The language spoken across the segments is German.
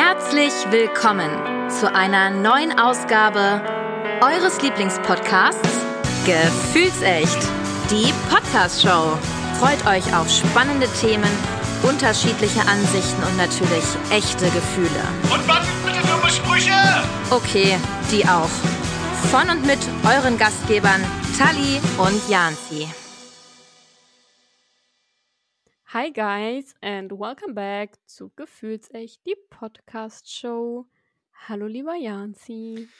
Herzlich willkommen zu einer neuen Ausgabe eures Lieblingspodcasts Gefühlsecht, die Podcast-Show. Freut euch auf spannende Themen, unterschiedliche Ansichten und natürlich echte Gefühle. Und was sind bitte dumme Sprüche? Okay, die auch. Von und mit euren Gastgebern Tali und Janzi. Hi guys and welcome back zu Gefühlsecht, die Podcast-Show. Hallo lieber Janzi.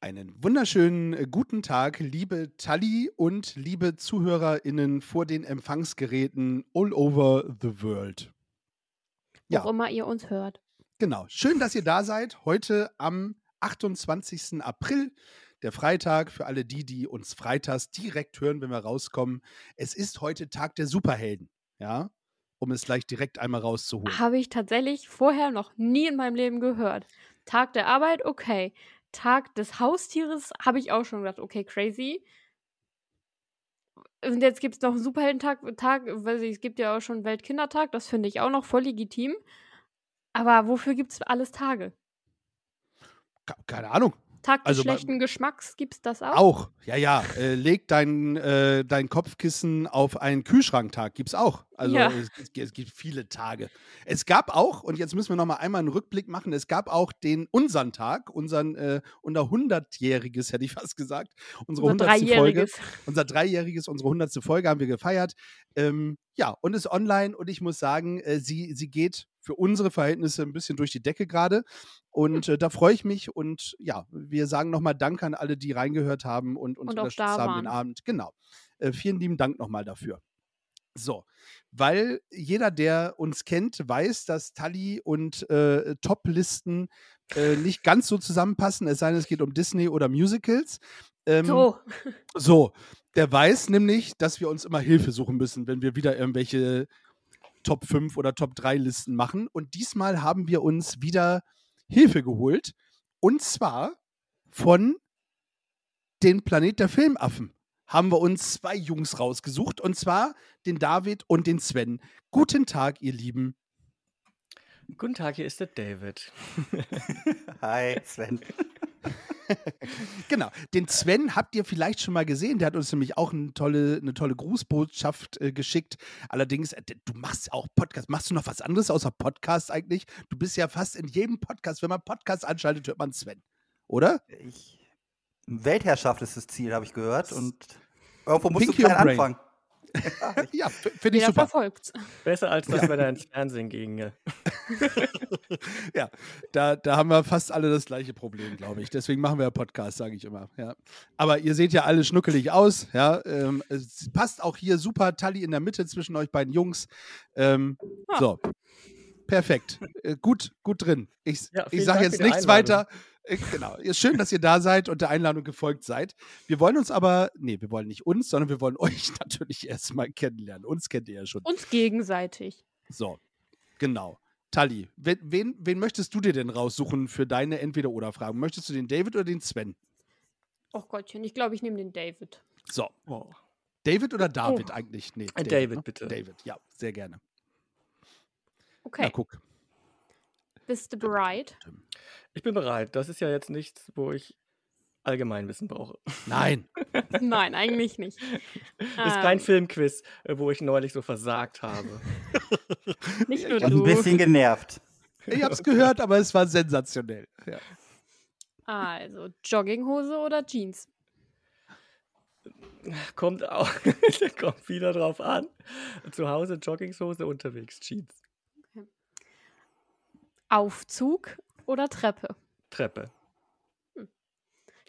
Einen wunderschönen äh, guten Tag, liebe Tali und liebe ZuhörerInnen vor den Empfangsgeräten all over the world. Wo immer ihr uns hört. Genau. Schön, dass ihr da seid. Heute am 28. April, der Freitag, für alle die, die uns freitags direkt hören, wenn wir rauskommen. Es ist heute Tag der Superhelden. Ja, um es gleich direkt einmal rauszuholen. Habe ich tatsächlich vorher noch nie in meinem Leben gehört. Tag der Arbeit, okay. Tag des Haustieres habe ich auch schon gedacht, okay, crazy. Und jetzt gibt es noch einen Superheldentag, Tag, weil es gibt ja auch schon Weltkindertag, das finde ich auch noch voll legitim. Aber wofür gibt es alles Tage? Keine Ahnung. Tag des Also, schlechten Geschmacks, gibt es das auch? Auch, ja, ja. Äh, leg dein, äh, dein Kopfkissen auf einen Kühlschranktag, gibt's auch. Also Ja. es, es, es gibt viele Tage. Es gab auch, und jetzt müssen wir noch mal einmal einen Rückblick machen, es gab auch den unseren Tag, unseren äh, unser 100-jähriges, hätte ich fast gesagt, unsere Unser 100. Folge. Unser dreijähriges, unsere 100. Folge haben wir gefeiert. Ähm, ja, und ist online und ich muss sagen, äh, sie, sie geht für unsere Verhältnisse ein bisschen durch die Decke gerade. Und Hm. äh, da freue ich mich und ja, wir sagen nochmal Danke an alle, die reingehört haben und uns Und unterstützt haben den. Abend. Genau. Äh, vielen lieben Dank nochmal dafür. So, weil jeder, der uns kennt, weiß, dass Tally und äh, Top-Listen äh, nicht ganz so zusammenpassen, es sei denn, es geht um Disney oder Musicals. Ähm, So, so, der weiß nämlich, dass wir uns immer Hilfe suchen müssen, wenn wir wieder irgendwelche Top 5 oder Top 3 Listen machen. Und diesmal haben wir uns wieder Hilfe geholt. Und zwar von den Planet der Filmaffen. Haben wir uns zwei Jungs rausgesucht. Und zwar den David und den Sven. Guten Tag, ihr Lieben. Guten Tag, hier ist der David. Hi, Sven. Genau, den Sven habt ihr vielleicht schon mal gesehen. Der hat uns nämlich auch eine tolle, eine tolle Grußbotschaft äh, geschickt. Allerdings, äh, du machst auch Podcast. Machst du noch was anderes außer Podcast eigentlich? Du bist ja fast in jedem Podcast. Wenn man Podcast anschaltet, hört man Sven. Oder? Ich, Weltherrschaft ist das Ziel, habe ich gehört. Und irgendwo musst Pinky du klein anfangen. Ja, finde ich super. verfolgt's. Besser als das, wenn er ins Fernsehen ginge. Ja, da, da haben wir fast alle das gleiche Problem, glaube ich. Deswegen machen wir ja Podcast, sage ich immer. Ja. Aber ihr seht ja alle schnuckelig aus. Ja. Ähm, es passt auch hier super Tally in der Mitte zwischen euch beiden Jungs. Ähm, Ah. So. Perfekt. Äh, gut, gut drin. Ich, Ja, ich sage jetzt nichts Einladung. weiter. Äh, Genau. Ist schön, dass ihr da seid und der Einladung gefolgt seid. Wir wollen uns aber, nee, wir wollen nicht uns, sondern wir wollen euch natürlich erstmal kennenlernen. Uns kennt ihr ja schon. Uns gegenseitig. So, genau. Tali, wen, wen, wen möchtest du dir denn raussuchen für deine Entweder-Oder-Fragen? Möchtest du den David oder den Sven? Oh Gottchen, ich glaube, ich nehme den David. So, Oh. David oder David Oh. eigentlich? Nee, Ein David, ne? bitte. David, ja, sehr gerne. Okay, Na, guck. Bist du bereit? Ich bin bereit. Das ist ja jetzt nichts, wo ich Allgemeinwissen brauche. Nein. Nein, eigentlich nicht. Ist kein Ähm, Filmquiz, äh, wo ich neulich so versagt habe. Nicht nur Ich bin ein du. bisschen genervt. Ich hab's gehört, aber es war sensationell. Ja. Also, Jogginghose oder Jeans? Kommt auch, kommt wieder drauf an. Zu Hause Joggingshose, unterwegs Jeans. Aufzug oder Treppe? Treppe. Der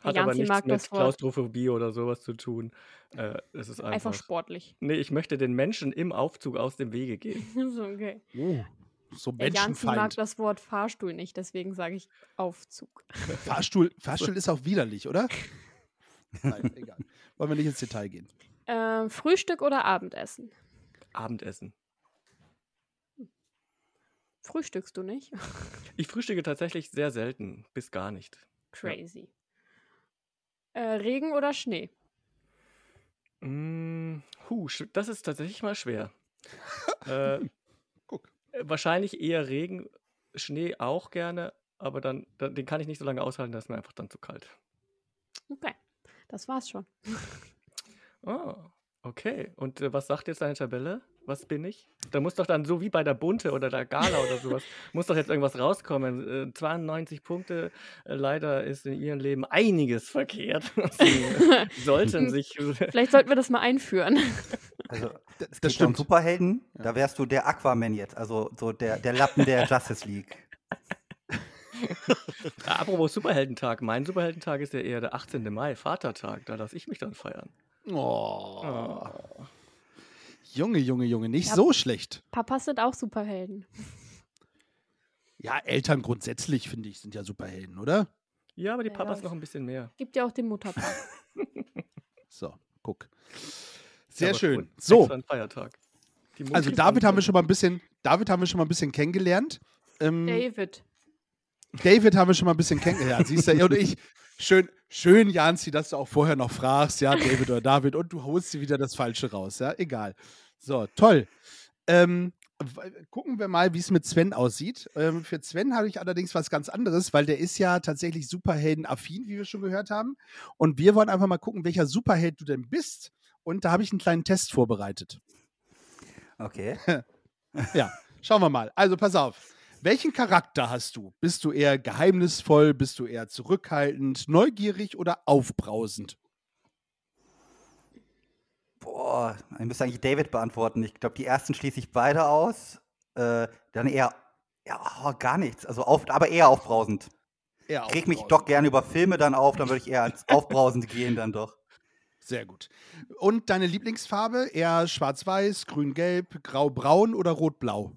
Hat aber Janzi nichts mag mit. Klaustrophobie oder sowas zu tun. Äh, es ist einfach. Einfach sportlich. Nee, ich möchte den Menschen im Aufzug aus dem Wege gehen. so, okay. Oh, so Der Janzi mag Menschenfeind. das Wort Fahrstuhl nicht, deswegen sage ich Aufzug. Fahrstuhl, Fahrstuhl ist auch widerlich, oder? Nein, egal. Wollen wir nicht ins Detail gehen. Ähm, Frühstück oder Abendessen? Abendessen. Frühstückst du nicht? Ich frühstücke tatsächlich sehr selten, bis gar nicht. Crazy. Äh, Regen oder Schnee? Mm, huh, sch- das ist tatsächlich mal schwer. äh, Guck. wahrscheinlich eher Regen, Schnee auch gerne, aber dann, dann den kann ich nicht so lange aushalten, da ist mir einfach dann zu kalt. Okay, das war's schon. Oh, okay. Und äh, was sagt jetzt deine Tabelle? Was bin ich? Da muss doch dann so wie bei der Bunte oder der Gala oder sowas, muss doch jetzt irgendwas rauskommen. Äh, 92 Punkte. Äh, leider ist in ihrem Leben einiges verkehrt. Sie sollten sich. Vielleicht sollten wir das mal einführen. Also, Das um stimmt. Superhelden, Ja. da wärst du der Aquaman jetzt, also so der, der Lappen der Justice League. Apropos Superheldentag. Mein Superheldentag ist ja eher der 18. Mai, Vatertag. Da lasse ich mich dann feiern. Oh. Oh. Junge, Junge, Junge, nicht Ja. so schlecht. Papas sind auch Superhelden. Ja, Eltern grundsätzlich, finde ich, sind ja Superhelden, oder? Ja, aber die Ja, Papas ja. noch ein bisschen mehr. Gibt ja auch den Muttertag. So, guck. Sehr aber schön. cool. So, Feiertag. Also David haben wir schon mal ein bisschen, David haben wir schon mal ein bisschen kennengelernt. Ähm, David. David haben wir schon mal ein bisschen kennengelernt. Siehst du, und ich, schön, schön, Janzi, dass du auch vorher noch fragst, ja, David oder David, und du holst dir wieder das Falsche raus, ja, egal. So, toll. Ähm, gucken wir mal, wie es mit Sven aussieht. Ähm, für Sven habe ich allerdings was ganz anderes, weil der ist ja tatsächlich Superhelden-affin, wie wir schon gehört haben. Und wir wollen einfach mal gucken, welcher Superheld du denn bist. Und da habe ich einen kleinen Test vorbereitet. Okay. Ja, schauen wir mal. Also pass auf. Welchen Charakter hast du? Bist du eher geheimnisvoll? Bist du eher zurückhaltend, neugierig oder aufbrausend? Boah, ich müsste eigentlich David beantworten. Ich glaube, die ersten schließe ich beide aus. Äh, dann eher, ja, oh, gar nichts. Also auf, aber eher aufbrausend. Eher Ich reg mich doch gerne über Filme dann auf, dann würde ich eher als aufbrausend gehen dann doch. Sehr gut. Und deine Lieblingsfarbe? Eher schwarz-weiß, grün-gelb, grau-braun oder rot-blau?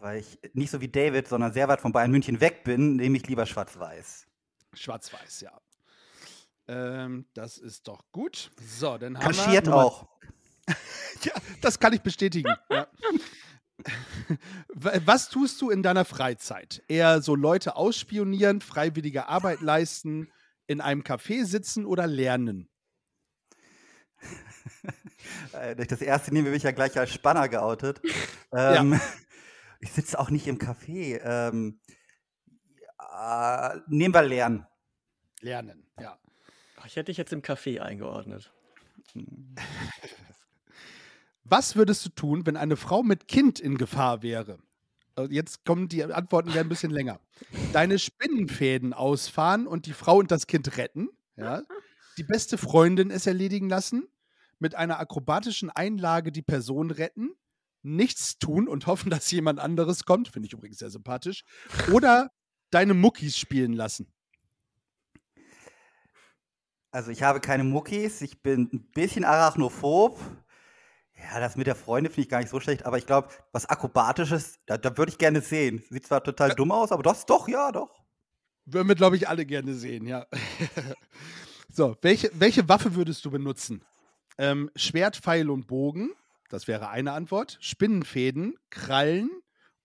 Weil ich nicht so wie David, sondern sehr weit von Bayern München weg bin, nehme ich lieber schwarz-weiß. Schwarz-weiß, ja. Ähm, das ist doch gut. So, dann haben Kaschiert wir auch. Ja, das kann ich bestätigen. ja. Wa- Was tust du in deiner Freizeit? Eher so Leute ausspionieren, freiwillige Arbeit leisten, in einem Café sitzen oder lernen? Äh, durch das erste nehmen wir mich ja gleich als Spanner geoutet. Ähm, Ich sitze auch nicht im Café. Ähm, ja, nehmen wir Lernen. Lernen, ja. Ich hätte dich jetzt im Café eingeordnet. Was würdest du tun, wenn eine Frau mit Kind in Gefahr wäre? Äh, Jetzt kommen die Antworten ein bisschen länger. Deine Spinnenfäden ausfahren und die Frau und das Kind retten. Ja? Die beste Freundin es erledigen lassen. Mit einer akrobatischen Einlage die Person retten. Nichts tun und hoffen, dass jemand anderes kommt. Finde ich übrigens sehr sympathisch. Oder deine Muckis spielen lassen. Also ich habe keine Muckis, ich bin ein bisschen arachnophob. Ja, das mit der Freundin finde ich gar nicht so schlecht, aber ich glaube, was Akrobatisches, da, da würde ich gerne sehen. Sieht zwar total dumm aus, aber das doch, ja, doch. Würden wir, glaube ich, alle gerne sehen, ja. so, welche, welche Waffe würdest du benutzen? Ähm, Schwert, Pfeil und Bogen, das wäre eine Antwort. Spinnenfäden, Krallen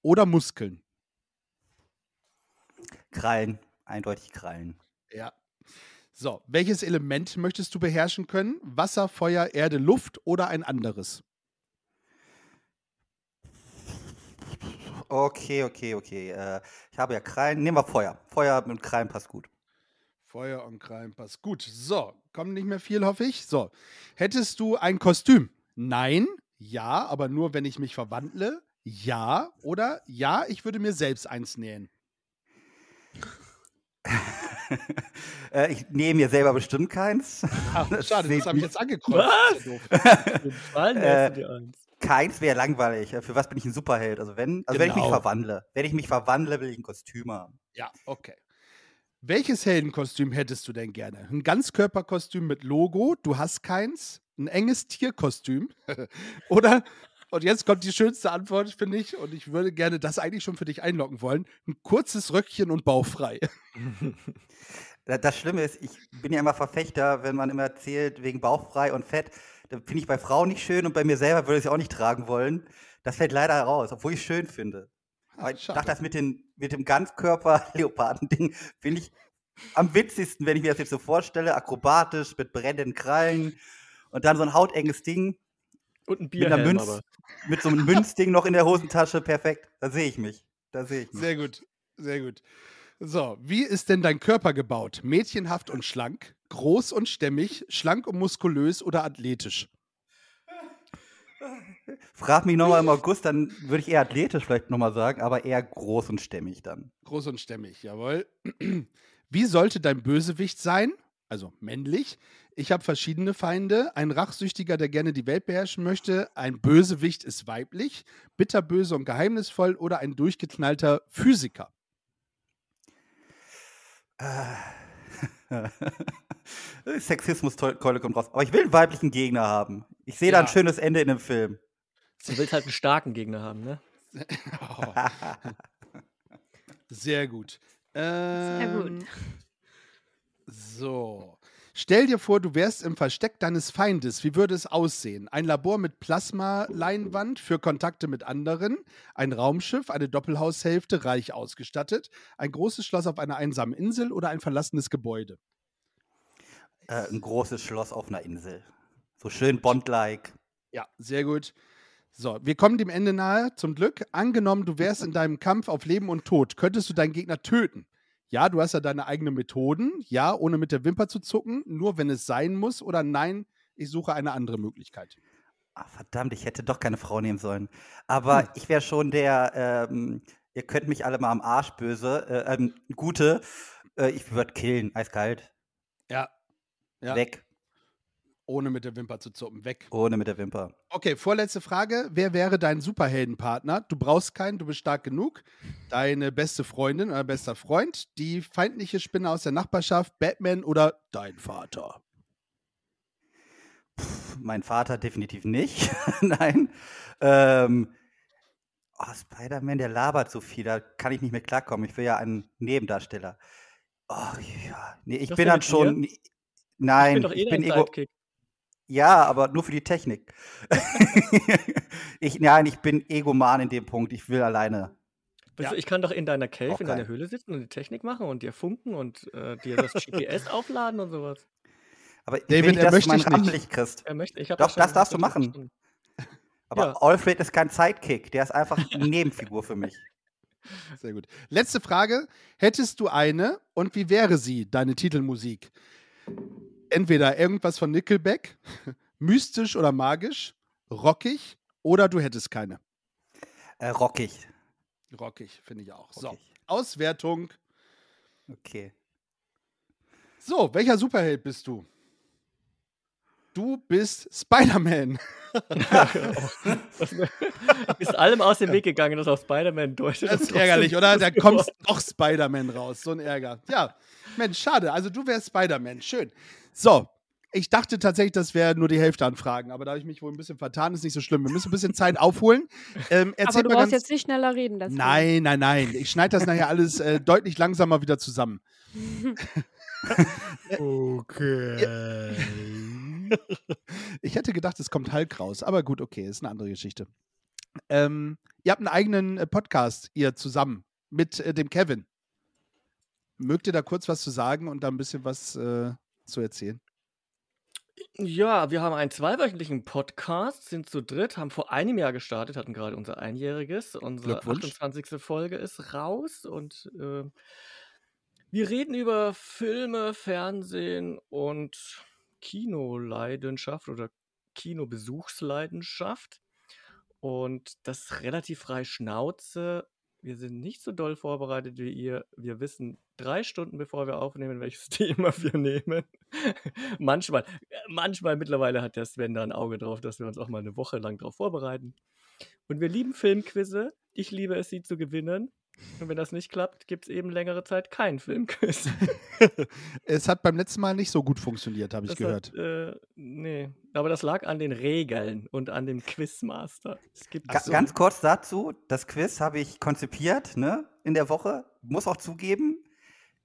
oder Muskeln? Krallen, eindeutig Krallen. Ja. So, welches Element möchtest du beherrschen können? Wasser, Feuer, Erde, Luft oder ein anderes? Okay, okay, okay. Äh, ich habe ja Krallen. Nehmen wir Feuer. Feuer mit Krallen passt gut. Feuer und Krallen passt. Gut, so, kommt nicht mehr viel, hoffe ich. So, hättest du ein Kostüm? Nein, ja, aber nur, wenn ich mich verwandle. Ja, oder ja, ich würde mir selbst eins nähen. äh, ich nehme mir selber bestimmt keins. Ach, schade, das habe ich jetzt angekreuzt. Was? Das ist ja doof. Auf jeden Fall Äh, dir eins. Keins wäre langweilig. Äh, Für was bin ich ein Superheld? Also wenn, also wenn ich mich Genau. verwandle. Wenn ich mich verwandle, will ich ein Kostüm haben. Ja, okay. Welches Heldenkostüm hättest du denn gerne? Ein Ganzkörperkostüm mit Logo, du hast keins, ein enges Tierkostüm oder, und jetzt kommt die schönste Antwort, finde ich, und ich würde gerne das eigentlich schon für dich einloggen wollen, ein kurzes Röckchen und bauchfrei. Da- Das Schlimme ist, ich bin ja immer Verfechter, wenn man immer erzählt, wegen bauchfrei und Fett. Da finde ich bei Frauen nicht schön und bei mir selber würde ich es auch nicht tragen wollen. Das fällt leider raus, obwohl ich es schön finde. Aber ich dachte, das mit, den, mit dem Ganzkörper-Leoparden-Ding finde ich am witzigsten, wenn ich mir das jetzt so vorstelle. Akrobatisch, mit brennenden Krallen und dann so ein hautenges Ding. Und ein Mit, einer Münz, aber. mit so einem Münzding noch in der Hosentasche, perfekt. Da sehe ich mich. Da sehe ich mich. Sehr gut, sehr gut. So, wie ist denn dein Körper gebaut? Mädchenhaft und schlank, groß und stämmig, schlank und muskulös oder athletisch? Frag mich nochmal im August, dann würde ich eher athletisch vielleicht nochmal sagen, aber eher groß und stämmig dann. Groß und stämmig, jawohl. Wie sollte dein Bösewicht sein? Also männlich. Ich habe verschiedene Feinde. Ein Rachsüchtiger, der gerne die Welt beherrschen möchte. Ein Bösewicht ist weiblich. Bitterböse und geheimnisvoll. Oder ein durchgeknallter Physiker. Sexismus-Keule kommt raus. Aber ich will einen weiblichen Gegner haben. Ich sehe da ein Ja. schönes Ende in dem Film. Du willst halt einen starken Gegner haben, ne? Oh. Sehr gut. Sehr gut. Ähm, So. Stell dir vor, du wärst im Versteck deines Feindes. Wie würde es aussehen? Ein Labor mit Plasmaleinwand für Kontakte mit anderen, ein Raumschiff, eine Doppelhaushälfte, reich ausgestattet, ein großes Schloss auf einer einsamen Insel oder ein verlassenes Gebäude. Äh, ein großes Schloss auf einer Insel. So schön Bond-like. Ja, sehr gut. So, wir kommen dem Ende nahe, zum Glück. Angenommen, du wärst in deinem Kampf auf Leben und Tod, könntest du deinen Gegner töten. Ja, du hast ja deine eigenen Methoden. Ja, ohne mit der Wimper zu zucken, nur wenn es sein muss. Oder nein, ich suche eine andere Möglichkeit. Ah, verdammt, ich hätte doch keine Frau nehmen sollen. Aber Hm. ich wäre schon der, ähm, ihr könnt mich alle mal am Arsch böse, äh, ähm, Gute. Äh, ich würde killen, eiskalt. Ja. ja. Weg, Ohne mit der Wimper zu zucken. Weg. ohne mit der Wimper. Okay, vorletzte Frage. Wer wäre dein Superheldenpartner? Du brauchst keinen, du bist stark genug. Deine beste Freundin oder bester Freund, die feindliche Spinne aus der Nachbarschaft, Batman oder dein Vater? Mein Vater definitiv nicht. Nein. Ähm, oh, Spider-Man, der labert so viel, da kann ich nicht mehr klarkommen. Ich will ja einen Nebendarsteller. Oh, ja. Nee, ich Was bin dann schon. mir? Nein, ich bin doch eh ich bin ego. Sidekick. Ja, aber nur für die Technik. ich, nein, ich bin egoman in dem Punkt. Ich will alleine. Ja. ich kann doch in deiner Cave, Auch in deiner. Höhle sitzen und die Technik machen und dir funken und äh, dir das GPS aufladen und sowas. Aber ich David, will nicht, er dass du möchte mein. Rampenlicht kriegst. Er möchte, ich Doch, schon- das darfst du machen. Aber Ja. Alfred ist kein Sidekick. Der ist einfach eine Nebenfigur für mich. Sehr gut. Letzte Frage. Hättest du eine und wie wäre sie, deine Titelmusik? Entweder irgendwas von Nickelback, mystisch oder magisch, rockig oder du hättest keine. Äh, rockig. Rockig, finde ich auch. So, Rockig. Auswertung. Okay. So, welcher Superheld bist du? Du bist Spider-Man. Ist allem aus dem Weg gegangen, dass auf Spider-Man deutet. Das ist ärgerlich, oder? Da kommt doch Spider-Man raus. So ein Ärger. Ja, Mensch, schade. Also du wärst Spider-Man. Schön. So, ich dachte tatsächlich, das wäre nur die Hälfte an Fragen, aber da habe ich mich wohl ein bisschen vertan. Ist nicht so schlimm. Wir müssen ein bisschen Zeit aufholen. Ähm, Aber du mal brauchst ganz jetzt nicht schneller reden. deswegen. Nein, nein, nein. Ich schneide das nachher alles äh, deutlich langsamer wieder zusammen. Okay. Ich hätte gedacht, es kommt Hulk raus, aber gut, okay, ist eine andere Geschichte. Ähm, ihr habt einen eigenen äh, Podcast, ihr zusammen, mit äh, dem Kevin. Mögt ihr da kurz was zu sagen und da ein bisschen was äh, zu erzählen? Ja, wir haben einen zweiwöchentlichen Podcast, sind zu dritt, haben vor einem Jahr gestartet, hatten gerade unser Einjähriges. Unsere Glückwunsch. 28. Folge ist raus und äh, wir reden über Filme, Fernsehen und Kinoleidenschaft oder Kinobesuchsleidenschaft. Und das relativ frei Schnauze. Wir sind nicht so doll vorbereitet wie ihr. Wir wissen drei Stunden bevor wir aufnehmen, welches Thema wir nehmen. manchmal, manchmal mittlerweile hat der Sven da ein Auge drauf, dass wir uns auch mal eine Woche lang darauf vorbereiten. Und wir lieben Filmquizze. Ich liebe es, sie zu gewinnen. Und wenn das nicht klappt, gibt es eben längere Zeit keinen Filmquiz. Es hat beim letzten Mal nicht so gut funktioniert, habe ich Das gehört. Hat, äh, nee, aber das lag an den Regeln und an dem Quizmaster. Es gibt Ga so. Ganz kurz dazu: Das Quiz habe ich konzipiert ne, in der Woche. Muss auch zugeben,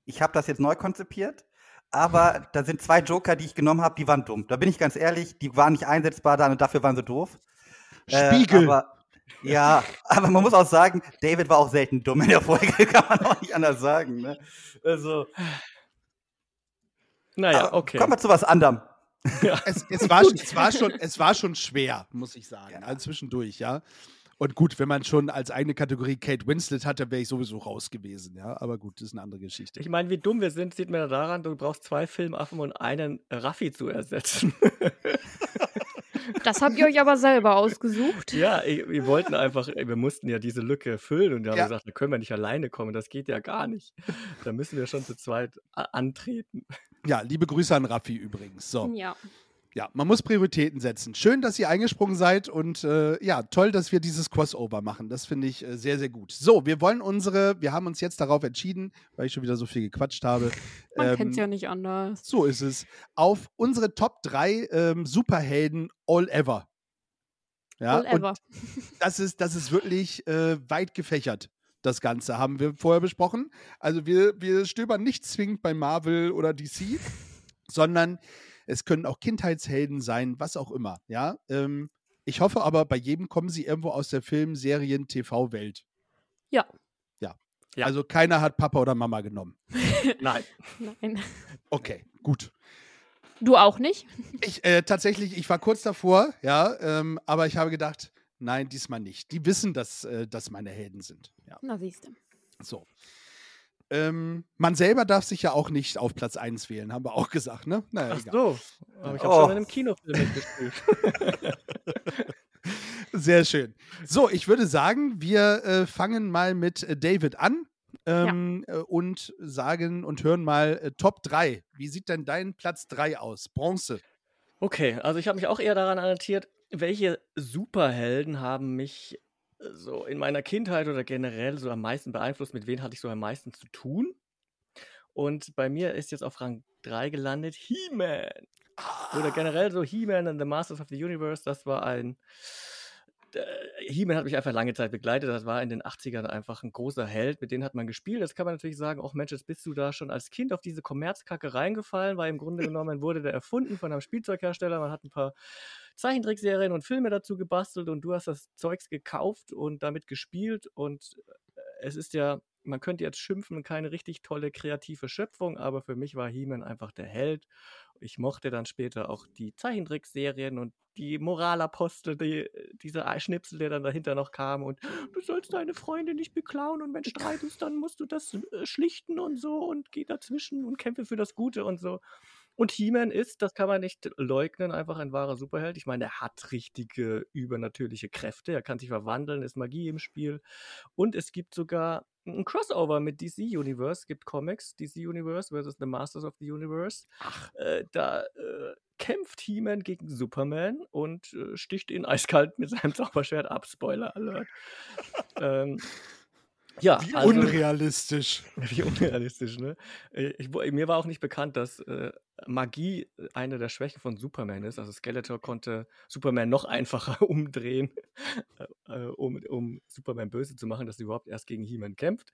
ich habe das jetzt neu konzipiert. Aber da sind zwei Joker, die ich genommen habe, die waren dumm. Da bin ich ganz ehrlich, die waren nicht einsetzbar, da- dafür waren sie doof. Äh, Spiegel. aber, ja, aber man muss auch sagen, David war auch selten dumm in der Folge, kann man auch nicht anders sagen. Ne? Also, Naja, aber okay. Kommen wir zu was anderem. Ja. Es, es, war, es, war schon, es war schon schwer, muss ich sagen. Also zwischendurch, ja. Und gut, wenn man schon als eigene Kategorie Kate Winslet hatte, wäre ich sowieso raus gewesen, ja. Aber gut, das ist eine andere Geschichte. Ich meine, wie dumm wir sind, sieht man ja daran, du brauchst zwei Filmaffen und einen Raffi zu ersetzen. Das habt ihr euch aber selber ausgesucht. ja, wir wollten einfach, ey, wir mussten ja diese Lücke füllen und wir haben Ja. gesagt, da können wir nicht alleine kommen, das geht ja gar nicht. Da müssen wir schon zu zweit antreten. Ja, liebe Grüße an Raffi übrigens. So. Ja. Ja, man muss Prioritäten setzen. Schön, dass ihr eingesprungen seid und äh, ja, toll, dass wir dieses Crossover machen. Das finde ich äh, sehr, sehr gut. So, wir wollen unsere, wir haben uns jetzt darauf entschieden, weil ich schon wieder so viel gequatscht habe. Man ähm, kennt's ja nicht anders. So ist es. Auf unsere Top 3 ähm, Superhelden all ever. Ja, All ever. Das ist, das ist wirklich äh, weit gefächert. Das Ganze haben wir vorher besprochen. Also wir, wir stöbern nicht zwingend bei Marvel oder DC, sondern es können auch Kindheitshelden sein, was auch immer. Ja, ähm, ich hoffe aber, bei jedem kommen sie irgendwo aus der Film-, Serien-, TV-Welt. Ja. Ja. Ja. Also keiner hat Papa oder Mama genommen. Nein. Nein. Okay, gut. Du auch nicht? Ich äh, tatsächlich, ich war kurz davor, ja, ähm, aber ich habe gedacht, nein, diesmal nicht. Die wissen, dass äh, das meine Helden sind. Ja, Na, siehst du. so. Ähm, man selber darf sich ja auch nicht auf Platz 1 wählen, haben wir auch gesagt, ne? Naja, Ach egal. so. Aber ich habe Oh. schon in einem Kinofilm mitgespielt. Sehr schön. So, ich würde sagen, wir äh, fangen mal mit äh, David an ähm, äh, und sagen und hören mal äh, Top 3. Wie sieht denn dein Platz 3 aus? Bronze. Okay, also ich habe mich auch eher daran orientiert, welche Superhelden haben mich so in meiner Kindheit oder generell so am meisten beeinflusst, mit wem hatte ich so am meisten zu tun. Und bei mir ist jetzt auf Rang 3 gelandet He-Man. Oder generell so He-Man and the Masters of the Universe, das war ein. He-Man hat mich einfach lange Zeit begleitet. Das war in den 80ern einfach ein großer Held, mit dem hat man gespielt. Jetzt kann man natürlich sagen, ach Mensch, jetzt bist du da schon als Kind auf diese Kommerzkacke reingefallen, weil im Grunde genommen wurde der erfunden von einem Spielzeughersteller. Man hat ein paar Zeichentrickserien und Filme dazu gebastelt und du hast das Zeugs gekauft und damit gespielt und äh, es ist ja, man könnte jetzt schimpfen, keine richtig tolle kreative Schöpfung, aber für mich war He-Man einfach der Held. Ich mochte dann später auch die Zeichentrickserien und die Moralapostel, die, dieser Schnipsel, der dann dahinter noch kam und du sollst deine Freunde nicht beklauen und wenn streitest, dann musst du das äh, schlichten und so und geh dazwischen und kämpfe für das Gute und so. Und He-Man ist, das kann man nicht leugnen, einfach ein wahrer Superheld. Ich meine, er hat richtige übernatürliche Kräfte, er kann sich verwandeln, ist Magie im Spiel. Und es gibt sogar ein Crossover mit DC Universe, gibt Comics, DC Universe versus The Masters of the Universe. Äh, da äh, kämpft He-Man gegen Superman und äh, sticht ihn eiskalt mit seinem Zauberschwert ab. Spoiler Alert. ähm, ja, Wie also- unrealistisch. wie unrealistisch, ne? Äh, Ich, mir war auch nicht bekannt, dass äh, Magie äh, eine der Schwächen von Superman ist. Also Skeletor konnte Superman noch einfacher umdrehen, äh, äh, um, um Superman böse zu machen, dass er überhaupt erst gegen He-Man kämpft.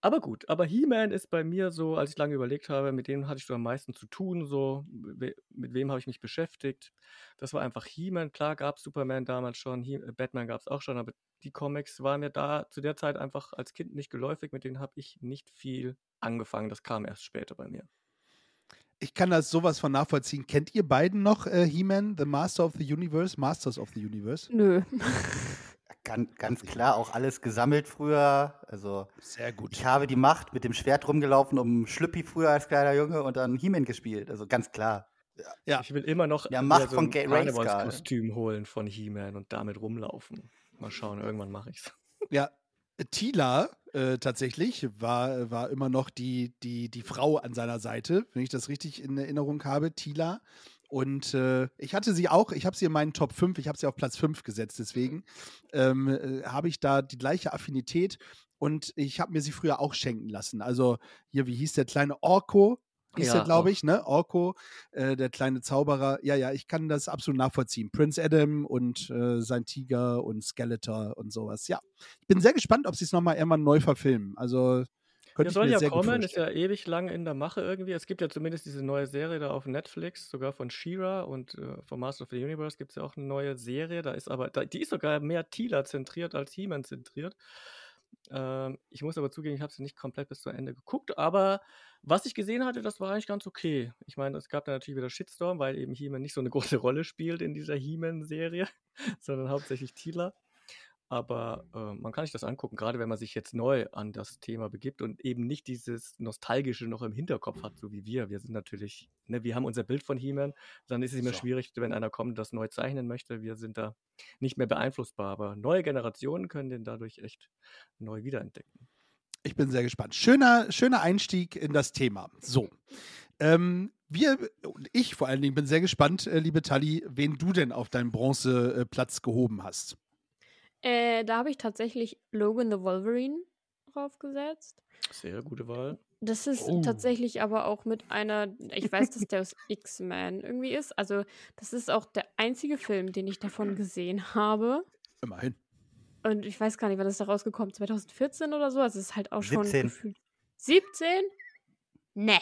Aber gut, aber He-Man ist bei mir so, als ich lange überlegt habe, mit dem hatte ich so am meisten zu tun, so, we- mit wem habe ich mich beschäftigt. Das war einfach He-Man. Klar gab es Superman damals schon, He äh, Batman gab es auch schon, aber die Comics waren mir da zu der Zeit einfach als Kind nicht geläufig, mit denen habe ich nicht viel angefangen. Das kam erst später bei mir. Ich kann das sowas von nachvollziehen. Kennt ihr beiden noch äh, He-Man, The Master of the Universe, Masters of the Universe? Nö. Ganz, ganz klar, auch alles gesammelt früher. Also Sehr gut. ich habe die Macht mit dem Schwert rumgelaufen, um Schlüppi früher als kleiner Junge und dann He-Man gespielt. Also ganz klar. Ja. Ich will immer noch Ja, Macht so von ein Grayskull. Karnevalskostüm holen von He-Man und damit rumlaufen. Mal schauen, irgendwann mache ich's. Ja, Tila äh, tatsächlich war, war immer noch die, die, die Frau an seiner Seite, wenn ich das richtig in Erinnerung habe, Tila. Und äh, ich hatte sie auch, ich habe sie in meinen Top 5, ich habe sie auf Platz 5 gesetzt, deswegen ähm, äh, habe ich da die gleiche Affinität und ich habe mir sie früher auch schenken lassen. Also hier, wie hieß der kleine Orko? Hieß Ja, der, glaube ich, ne? Orko, äh, der kleine Zauberer. Ja, ja, ich kann das absolut nachvollziehen. Prince Adam und äh, sein Tiger und Skeletor und sowas. Ja, ich bin sehr gespannt, ob sie es nochmal irgendwann neu verfilmen. Also könnte Der soll ja kommen, ist ja ewig lang in der Mache irgendwie. Es gibt ja zumindest diese neue Serie da auf Netflix, sogar von She-Ra und äh, von Master of the Universe gibt es ja auch eine neue Serie. Da ist aber, da, die ist sogar mehr Tila zentriert als He-Man zentriert. Ähm, ich muss aber zugeben, ich habe sie nicht komplett bis zu Ende geguckt, aber was ich gesehen hatte, das war eigentlich ganz okay. Ich meine, es gab da natürlich wieder Shitstorm, weil eben He-Man nicht so eine große Rolle spielt in dieser He-Man-Serie, sondern hauptsächlich Tila. Aber äh, man kann sich das angucken, gerade wenn man sich jetzt neu an das Thema begibt und eben nicht dieses Nostalgische noch im Hinterkopf hat, so wie wir. Wir sind natürlich, ne, wir haben unser Bild von He-Man, dann ist es immer So. schwierig, wenn einer kommt und das neu zeichnen möchte. Wir sind da nicht mehr beeinflussbar, aber neue Generationen können den dadurch echt neu wiederentdecken. Ich bin sehr gespannt. Schöner, schöner Einstieg in das Thema. So. Ähm, wir und ich vor allen Dingen bin sehr gespannt, äh, liebe Tali, wen du denn auf deinen Bronzeplatz gehoben hast. Äh, da habe ich tatsächlich Logan the Wolverine draufgesetzt. Sehr gute Wahl. Das ist Oh. tatsächlich aber auch mit einer, ich weiß, dass der aus X-Men irgendwie ist. Also, das ist auch der einzige Film, den ich davon gesehen habe. Immerhin. Und ich weiß gar nicht, wann ist da rausgekommen? 2014 oder so? Also, es ist halt auch schon 17. gefühlt. 17? Ne.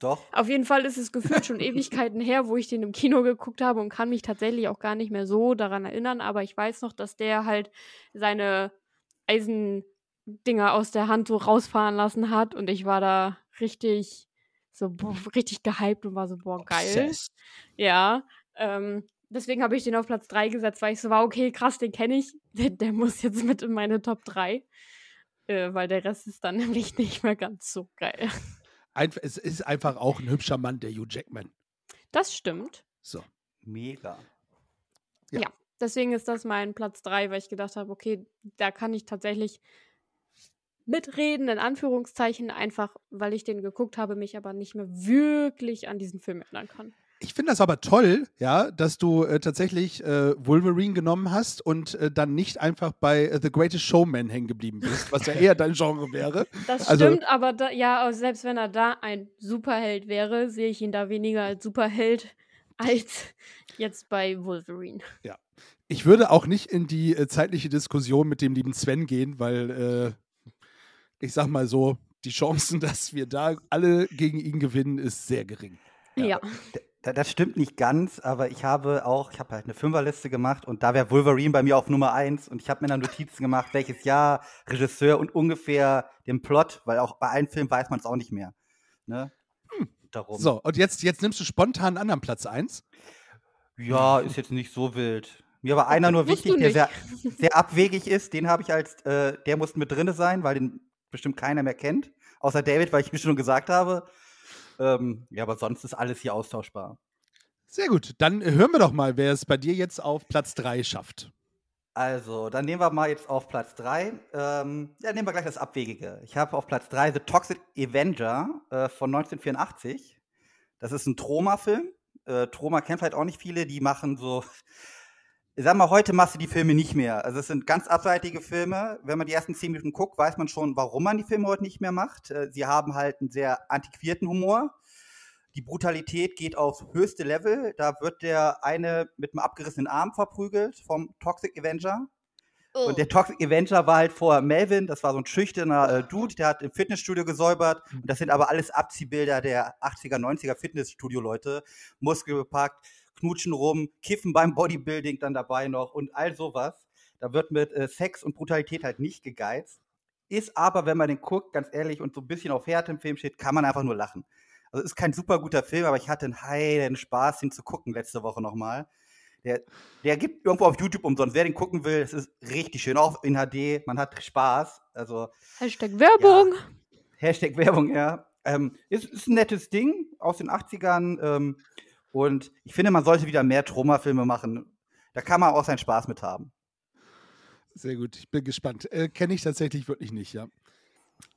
Doch. Auf jeden Fall ist es gefühlt schon Ewigkeiten her, wo ich den im Kino geguckt habe und kann mich tatsächlich auch gar nicht mehr so daran erinnern. Aber ich weiß noch, dass der halt seine Eisendinger aus der Hand so rausfahren lassen hat und ich war da richtig so boah, richtig gehypt und war so boah geil. Obsessed. Ja. Ähm, deswegen habe ich den auf Platz 3 gesetzt, weil ich so war, okay, krass, den kenne ich. Der, der muss jetzt mit in meine Top 3. Äh, weil der Rest ist dann nämlich nicht mehr ganz so geil. Einf es ist einfach auch ein hübscher Mann, der Hugh Jackman. Das stimmt. So. Mega. Deswegen ist das mein Platz 3, weil ich gedacht habe, okay, da kann ich tatsächlich mitreden, in Anführungszeichen, einfach weil ich den geguckt habe, mich aber nicht mehr wirklich an diesen Film erinnern kann. Ich finde das aber toll, ja, dass du äh, tatsächlich äh, Wolverine genommen hast und äh, dann nicht einfach bei äh, The Greatest Showman hängen geblieben bist, was ja eher dein Genre wäre. Das Also- stimmt, aber da, ja, selbst wenn er da ein Superheld wäre, sehe ich ihn da weniger als Superheld als jetzt bei Wolverine. Ich würde auch nicht in die äh, zeitliche Diskussion mit dem lieben Sven gehen, weil äh, ich sag mal so, die Chancen, dass wir da alle gegen ihn gewinnen, ist sehr gering. Ja. Da- Das stimmt nicht ganz, aber ich habe auch, ich habe halt eine Fünferliste gemacht und da wäre Wolverine bei mir auf Nummer eins und ich habe mir dann Notizen gemacht, welches Jahr, Regisseur und ungefähr den Plot, weil auch bei einem Film weiß man es auch nicht mehr. Ne? Darum. So, und jetzt, jetzt nimmst du spontan einen anderen Platz 1. Ja, ist jetzt nicht so wild. Mir war einer nur wichtig, der sehr, sehr abwegig ist. Den habe ich als, äh, der muss mit drinne sein, weil den bestimmt keiner mehr kennt. Außer David, weil ich mir schon gesagt habe. Ähm, ja, aber sonst ist alles hier austauschbar. Sehr gut, dann hören wir doch mal, wer es bei dir jetzt auf Platz 3 schafft. Also, dann nehmen wir mal jetzt auf Platz 3. Ähm, ja, nehmen wir gleich das Abwegige. Ich habe auf Platz 3 The Toxic Avenger äh, von 1984. Das ist ein Troma-Film. Äh, Troma kennt vielleicht auch nicht viele, die machen so. Ich sag mal, heute machst du die Filme nicht mehr. Also, es sind ganz abseitige Filme. Wenn man die ersten 10 Minuten guckt, weiß man schon, warum man die Filme heute nicht mehr macht. Äh, sie haben halt einen sehr antiquierten Humor. Die Brutalität geht aufs höchste Level. Da wird der eine mit einem abgerissenen Arm verprügelt vom Toxic Avenger. Und der Toxic Avenger war halt vor Melvin, das war so ein schüchterner äh, Dude, der hat im Fitnessstudio gesäubert. Und das sind aber alles Abziehbilder der 80er, 90er Fitnessstudio-Leute. Muskelbepackt, knutschen rum, kiffen beim Bodybuilding dann dabei noch und all sowas. Da wird mit äh, Sex und Brutalität halt nicht gegeizt. Ist aber, wenn man den guckt, ganz ehrlich, und so ein bisschen auf Härte im Film steht, kann man einfach nur lachen. Also ist kein super guter Film, aber ich hatte einen heilen Spaß, ihn zu gucken letzte Woche nochmal. Der, der gibt irgendwo auf YouTube umsonst. Wer den gucken will, es ist richtig schön. Auch in HD, man hat Spaß. Also Hashtag Werbung. Hashtag Werbung, ja. Ähm, ist, ist ein nettes Ding aus den 80ern. Ähm, und ich finde, man sollte wieder mehr Troma-Filme machen. Da kann man auch seinen Spaß mit haben. Sehr gut, ich bin gespannt. Äh, Kenne ich tatsächlich wirklich nicht, ja.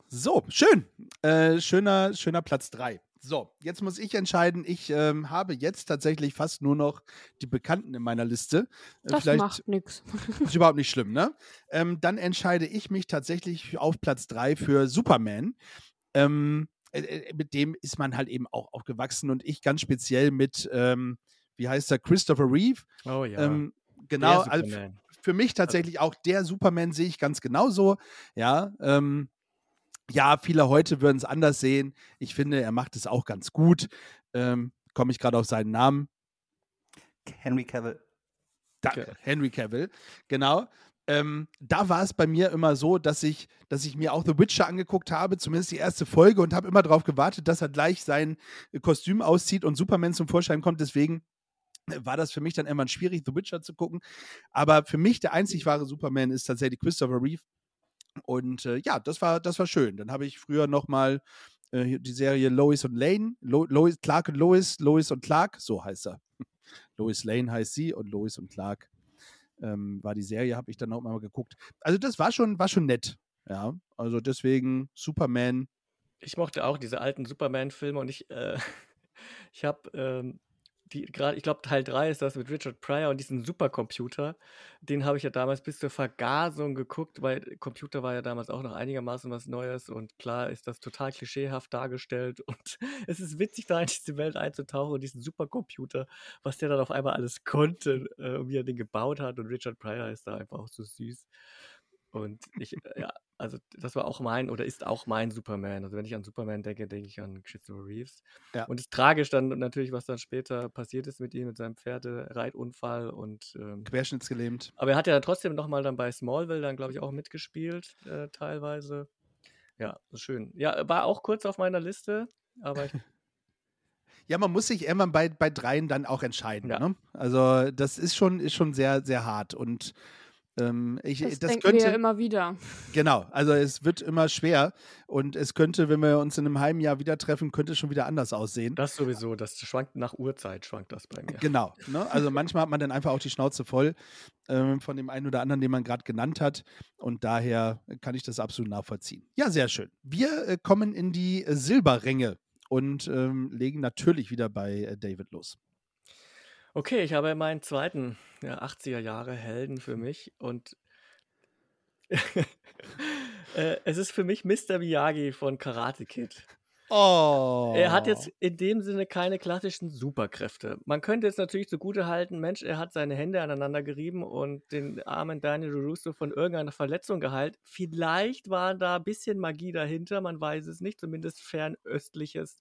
So, schön. Äh, schöner, schöner Platz 3. So, jetzt muss ich entscheiden. Ich ähm, habe jetzt tatsächlich fast nur noch die Bekannten in meiner Liste. Äh, Das Vielleicht macht nix. ist überhaupt nicht schlimm, ne? Ähm, dann entscheide ich mich tatsächlich auf Platz 3 für Superman. Ähm, äh, äh, mit dem ist man halt eben auch aufgewachsen und ich ganz speziell mit, ähm, wie heißt er, Christopher Reeve. Oh ja. Ähm, genau, Der also für mich tatsächlich auch der Superman sehe ich ganz genauso. Ja, ähm, ja, viele heute würden es anders sehen. Ich finde, er macht es auch ganz gut. Ähm, Komme ich gerade auf seinen Namen. Henry Cavill. Danke, Okay. Henry Cavill. Genau. Ähm, da war es bei mir immer so, dass ich, dass ich mir auch The Witcher angeguckt habe, zumindest die erste Folge, und habe immer darauf gewartet, dass er gleich sein äh, Kostüm auszieht und Superman zum Vorschein kommt. Deswegen äh, war das für mich dann immer schwierig, The Witcher zu gucken. Aber für mich der einzig wahre Superman ist tatsächlich Christopher Reeve. Und äh, ja, das war, das war schön. Dann habe ich früher noch mal äh, die Serie Lois und Lane, Lo Lois, Clark und Lois, Lois und Clark, so heißt er. Lois Lane heißt sie und Lois und Clark ähm, war die Serie, habe ich dann auch mal geguckt. Also das war schon, war schon nett. Ja, also deswegen Superman. Ich mochte auch diese alten Superman-Filme und ich, äh, ich habe ähm, die gerade, ich glaube, Teil 3 ist das mit Richard Pryor und diesem Supercomputer. Den habe ich ja damals bis zur Vergasung geguckt, weil Computer war ja damals auch noch einigermaßen was Neues und klar ist das total klischeehaft dargestellt und es ist witzig, da in diese Welt einzutauchen und diesen Supercomputer, was der dann auf einmal alles konnte, äh, wie er den gebaut hat und Richard Pryor ist da einfach auch so süß. Und ich, ja, also das war auch mein oder ist auch mein Superman. Also wenn ich an Superman denke, denke ich an Christopher Reeves. Ja. Und es ist tragisch dann natürlich, was dann später passiert ist mit ihm, mit seinem Pferdereitunfall und ähm, Querschnittsgelähmt. aber er hat ja dann trotzdem nochmal dann bei Smallville dann, glaube ich, auch mitgespielt, äh, teilweise. Ja, schön. Ja, war auch kurz auf meiner Liste, aber ich, Ja, man muss sich irgendwann bei, bei dreien dann auch entscheiden. Ja. Ne? Also das ist schon, ist schon sehr, sehr hart. Und ähm, ich, Das, das, denken könnte. wir ja immer wieder. Genau, also es wird immer schwer. Und es könnte, wenn wir uns in einem halben Jahr wieder treffen, könnte es schon wieder anders aussehen. das sowieso, das schwankt nach Uhrzeit, schwankt das bei mir. Genau. Ne? Also manchmal hat man dann einfach auch die Schnauze voll ähm, von dem einen oder anderen, den man gerade genannt hat. Und daher kann ich das absolut nachvollziehen. Ja, sehr schön. Wir äh, kommen in die äh, Silberränge und ähm, legen natürlich wieder bei äh, David los. Okay, ich habe meinen zweiten ja, 80er Jahre Helden für mich und äh, es ist für mich Mr. Miyagi von Karate Kid. Oh. Er hat jetzt in dem Sinne keine klassischen Superkräfte. Man könnte jetzt natürlich zugute halten, Mensch, er hat seine Hände aneinander gerieben und den armen Daniel Russo von irgendeiner Verletzung geheilt. Vielleicht war da ein bisschen Magie dahinter, man weiß es nicht, zumindest fernöstliches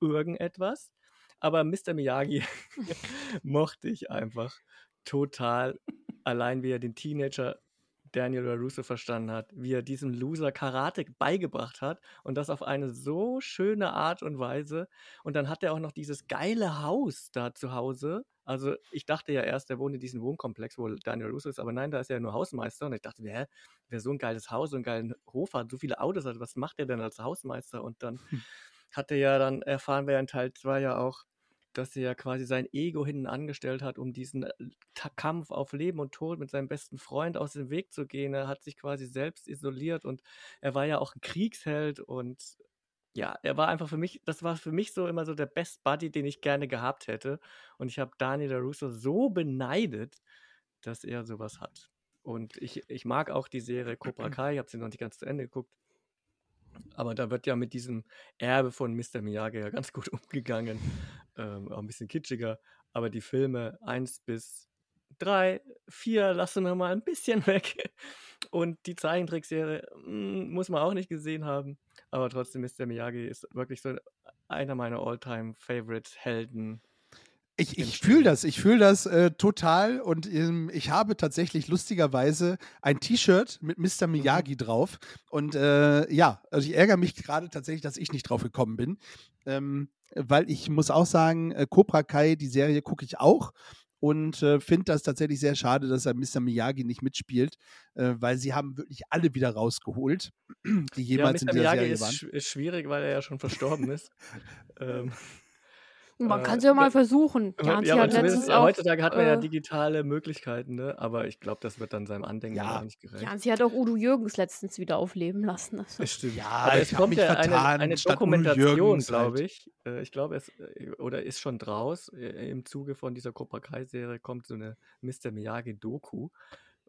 irgendetwas. Aber Mr. Miyagi mochte ich einfach total. Allein wie er den Teenager Daniel LaRusso verstanden hat, wie er diesem Loser Karate beigebracht hat und das auf eine so schöne Art und Weise. Und dann hat er auch noch dieses geile Haus da zu Hause. Also ich dachte ja erst, er wohnt in diesem Wohnkomplex, wo Daniel Russo ist, aber nein, da ist er ja nur Hausmeister. Und ich dachte, wer, wer so ein geiles Haus, so einen geilen Hof hat, so viele Autos hat, was macht er denn als Hausmeister? Und dann hat er ja dann, erfahren wir ja in Teil 2 ja auch, dass er ja quasi sein Ego hinten angestellt hat, um diesen äh, Kampf auf Leben und Tod mit seinem besten Freund aus dem Weg zu gehen. Er hat sich quasi selbst isoliert und er war ja auch ein Kriegsheld und ja, er war einfach für mich, das war für mich so immer so der Best Buddy, den ich gerne gehabt hätte. Und ich habe Daniel Russo so beneidet, dass er sowas hat. Und ich, ich mag auch die Serie Cobra Kai, ich habe sie noch nicht ganz zu Ende geguckt. Aber da wird ja mit diesem Erbe von Mr. Miyagi ja ganz gut umgegangen. Ähm, auch ein bisschen kitschiger. Aber die Filme 1 bis 3, 4 lassen wir mal ein bisschen weg. Und die Zeichentrickserie mm, muss man auch nicht gesehen haben. Aber trotzdem Mr. Miyagi ist wirklich so einer meiner All-Time-Favorite-Helden. Ich, ich fühle das, ich fühle das äh, total und ähm, ich habe tatsächlich lustigerweise ein T-Shirt mit Mr. Miyagi drauf und äh, ja, also ich ärgere mich gerade tatsächlich, dass ich nicht drauf gekommen bin, ähm, weil ich muss auch sagen, äh, Cobra Kai, die Serie gucke ich auch und äh, finde das tatsächlich sehr schade, dass er Mr. Miyagi nicht mitspielt, äh, weil sie haben wirklich alle wieder rausgeholt, die jemals ja, in Mr. dieser Miyagi Serie ist, waren. sch- ist schwierig, weil er ja schon verstorben ist. ähm, Man Äh, kann es ja mal ja, versuchen. Ja, Janzi aber hat zumindest, letztens auch. heutzutage hat man ja äh, digitale Möglichkeiten, ne? aber ich glaube, das wird dann seinem Andenken Ja. auch nicht gerecht. Janzi hat auch Udo Jürgens letztens wieder aufleben lassen. Also. Das stimmt. Ja, aber ich es kommt mich ja eine, vertan, eine Udo Dokumentation, Jürgens glaube halt. ich. Äh, Ich glaube, es äh, oder ist schon draus. Äh, Im Zuge von dieser Cobra Kai-Serie kommt so eine Mr. Miyagi-Doku.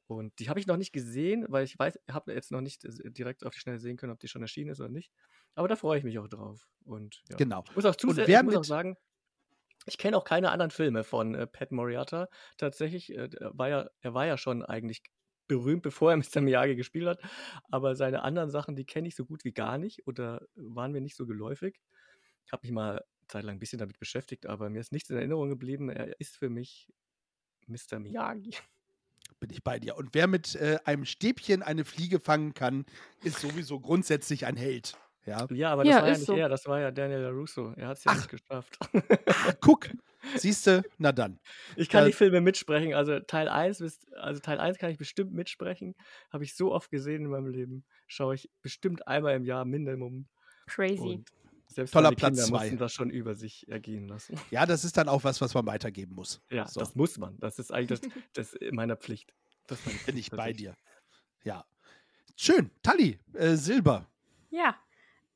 Und die habe ich noch nicht gesehen, weil ich weiß, habe jetzt noch nicht direkt auf die Schnelle sehen können, ob die schon erschienen ist oder nicht. Aber da freue ich mich auch drauf. Und ja. Genau. Ich muss auch, Und zus- wer ich muss auch mit- sagen, ich kenne auch keine anderen Filme von äh, Pat Moriarty. Tatsächlich, äh, er war ja, er war ja schon eigentlich berühmt, bevor er Mr. Miyagi gespielt hat. Aber seine anderen Sachen, die kenne ich so gut wie gar nicht oder waren mir nicht so geläufig. Ich habe mich mal eine Zeit lang ein bisschen damit beschäftigt, aber mir ist nichts in Erinnerung geblieben. Er ist für mich Mr. Miyagi. bin ich bei dir. Und wer mit äh, einem Stäbchen eine Fliege fangen kann, ist sowieso grundsätzlich ein Held. Ja. Ja, aber das Ja, war ja nicht so. er, das war ja Daniel LaRusso. Er hat es ja Ach. nicht geschafft. Ah, guck, siehste, na dann. Ich kann Äh, die Filme mitsprechen. Also Teil 1, bis- also Teil 1 kann ich bestimmt mitsprechen. Habe ich so oft gesehen in meinem Leben. Schaue ich bestimmt einmal im Jahr Minimum. Crazy. Und selbst Toller meine Platz Kinder zwei. das schon über sich ergehen lassen. Ja, das ist dann auch was, was man weitergeben muss. Ja, So. das muss man. Das ist eigentlich das, das meiner Pflicht. Das meine Bin ich bei dir. Ja. Schön. Tali, äh, Silber. Ja.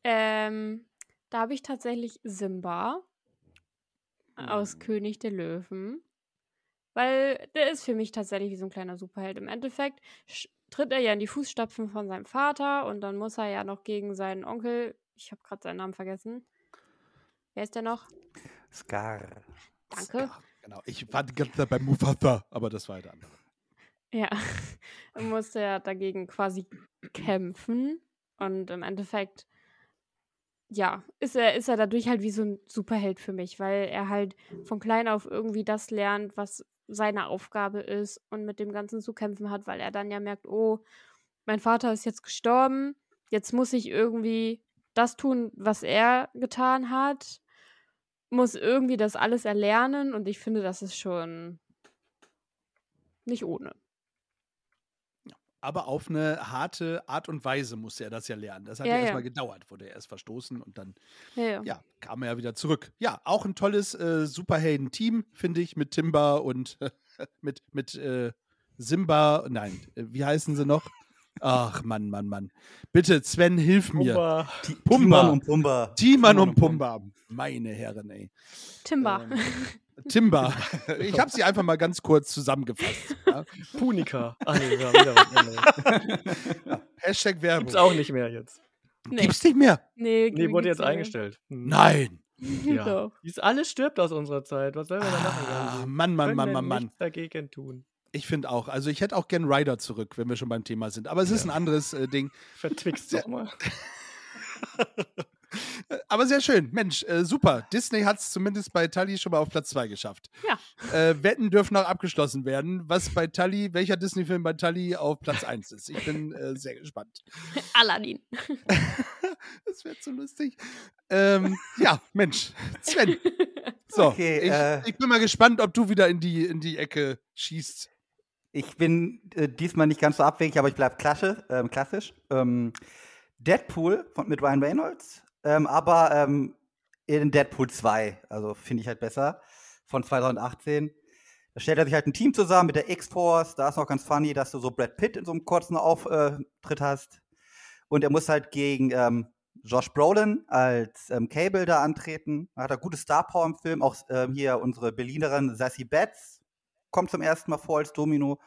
Ähm, da habe ich tatsächlich Simba aus König der Löwen. Weil der ist für mich tatsächlich wie so ein kleiner Superheld. Im Endeffekt tritt er ja in die Fußstapfen von seinem Vater und dann muss er ja noch gegen seinen Onkel, ich habe gerade seinen Namen vergessen. Wer ist der noch? Scar. Danke. Ja, genau. Ich war die ganze Zeit bei Mufasa, aber das war der andere. Ja, dann musste er dagegen quasi kämpfen. Und im Endeffekt, ja, ist er, ist er dadurch halt wie so ein Superheld für mich, weil er halt von klein auf irgendwie das lernt, was seine Aufgabe ist und mit dem Ganzen zu kämpfen hat, weil er dann ja merkt, oh, mein Vater ist jetzt gestorben, jetzt muss ich irgendwie das tun, was er getan hat, muss irgendwie das alles erlernen und ich finde, das ist schon nicht ohne. Aber auf eine harte Art und Weise musste er das ja lernen. Das hat Ja, ja, ja. erstmal gedauert, wurde er erst verstoßen und dann Ja, ja. ja, kam er ja wieder zurück. Ja, auch ein tolles äh, Superhelden-Team, finde ich, mit Timba und mit, mit äh, Simba. Nein, äh, wie heißen sie noch? Ach, Mann, Mann, Mann. Bitte, Sven, hilf mir. Pumba. Ti- Pumba. Timon und Pumba. Timon Timon und Pumba. Meine Herren, ey. Timba. Ähm, Timba. Ich habe sie einfach mal ganz kurz zusammengefasst. Ja. Punika. Ah, nee, wieder was anderes. Hashtag Werbung. Gibt's auch nicht mehr jetzt. nee. Gibt's nicht mehr? Nee, Nee, wurde jetzt eingestellt. Hm. Nein. Ja. Doch. Dies alles stirbt aus unserer Zeit. Was sollen wir da machen? Ah? Mann, Mann, Mann, wir Mann, Mann. nichts dagegen tun. Ich finde auch. Also ich hätte auch gern Ryder zurück, wenn wir schon beim Thema sind. Aber es ist ein anderes äh, Ding. Vertwixt Ja. doch mal. Aber sehr schön. Mensch, äh, super. Disney hat es zumindest bei Tully schon mal auf Platz 2 geschafft. Ja. Äh, Wetten dürfen auch abgeschlossen werden, was bei Tully, welcher Disney-Film bei Tully auf Platz 1 ist. Ich bin äh, sehr gespannt. Aladdin. Das wäre zu lustig. Ähm, ja, Mensch. Sven. So, Okay, ich, äh, ich bin mal gespannt, ob du wieder in die, in die Ecke schießt. Ich bin äh, diesmal nicht ganz so abwegig, aber ich bleibe klassisch. Ähm, klassisch. Ähm, Deadpool von, mit Ryan Reynolds, ähm, aber ähm, in Deadpool 2. Also finde ich halt besser. Von 2018. Da stellt er sich halt ein Team zusammen mit der X-Force. Da ist noch ganz funny, dass du so Brad Pitt in so einem kurzen Auftritt hast. Und er muss halt gegen ähm, Josh Brolin als ähm, Cable da antreten. Da hat er gute Star Power im Film. Auch ähm, hier unsere Berlinerin Sassy Betts kommt zum ersten Mal vor als Domino.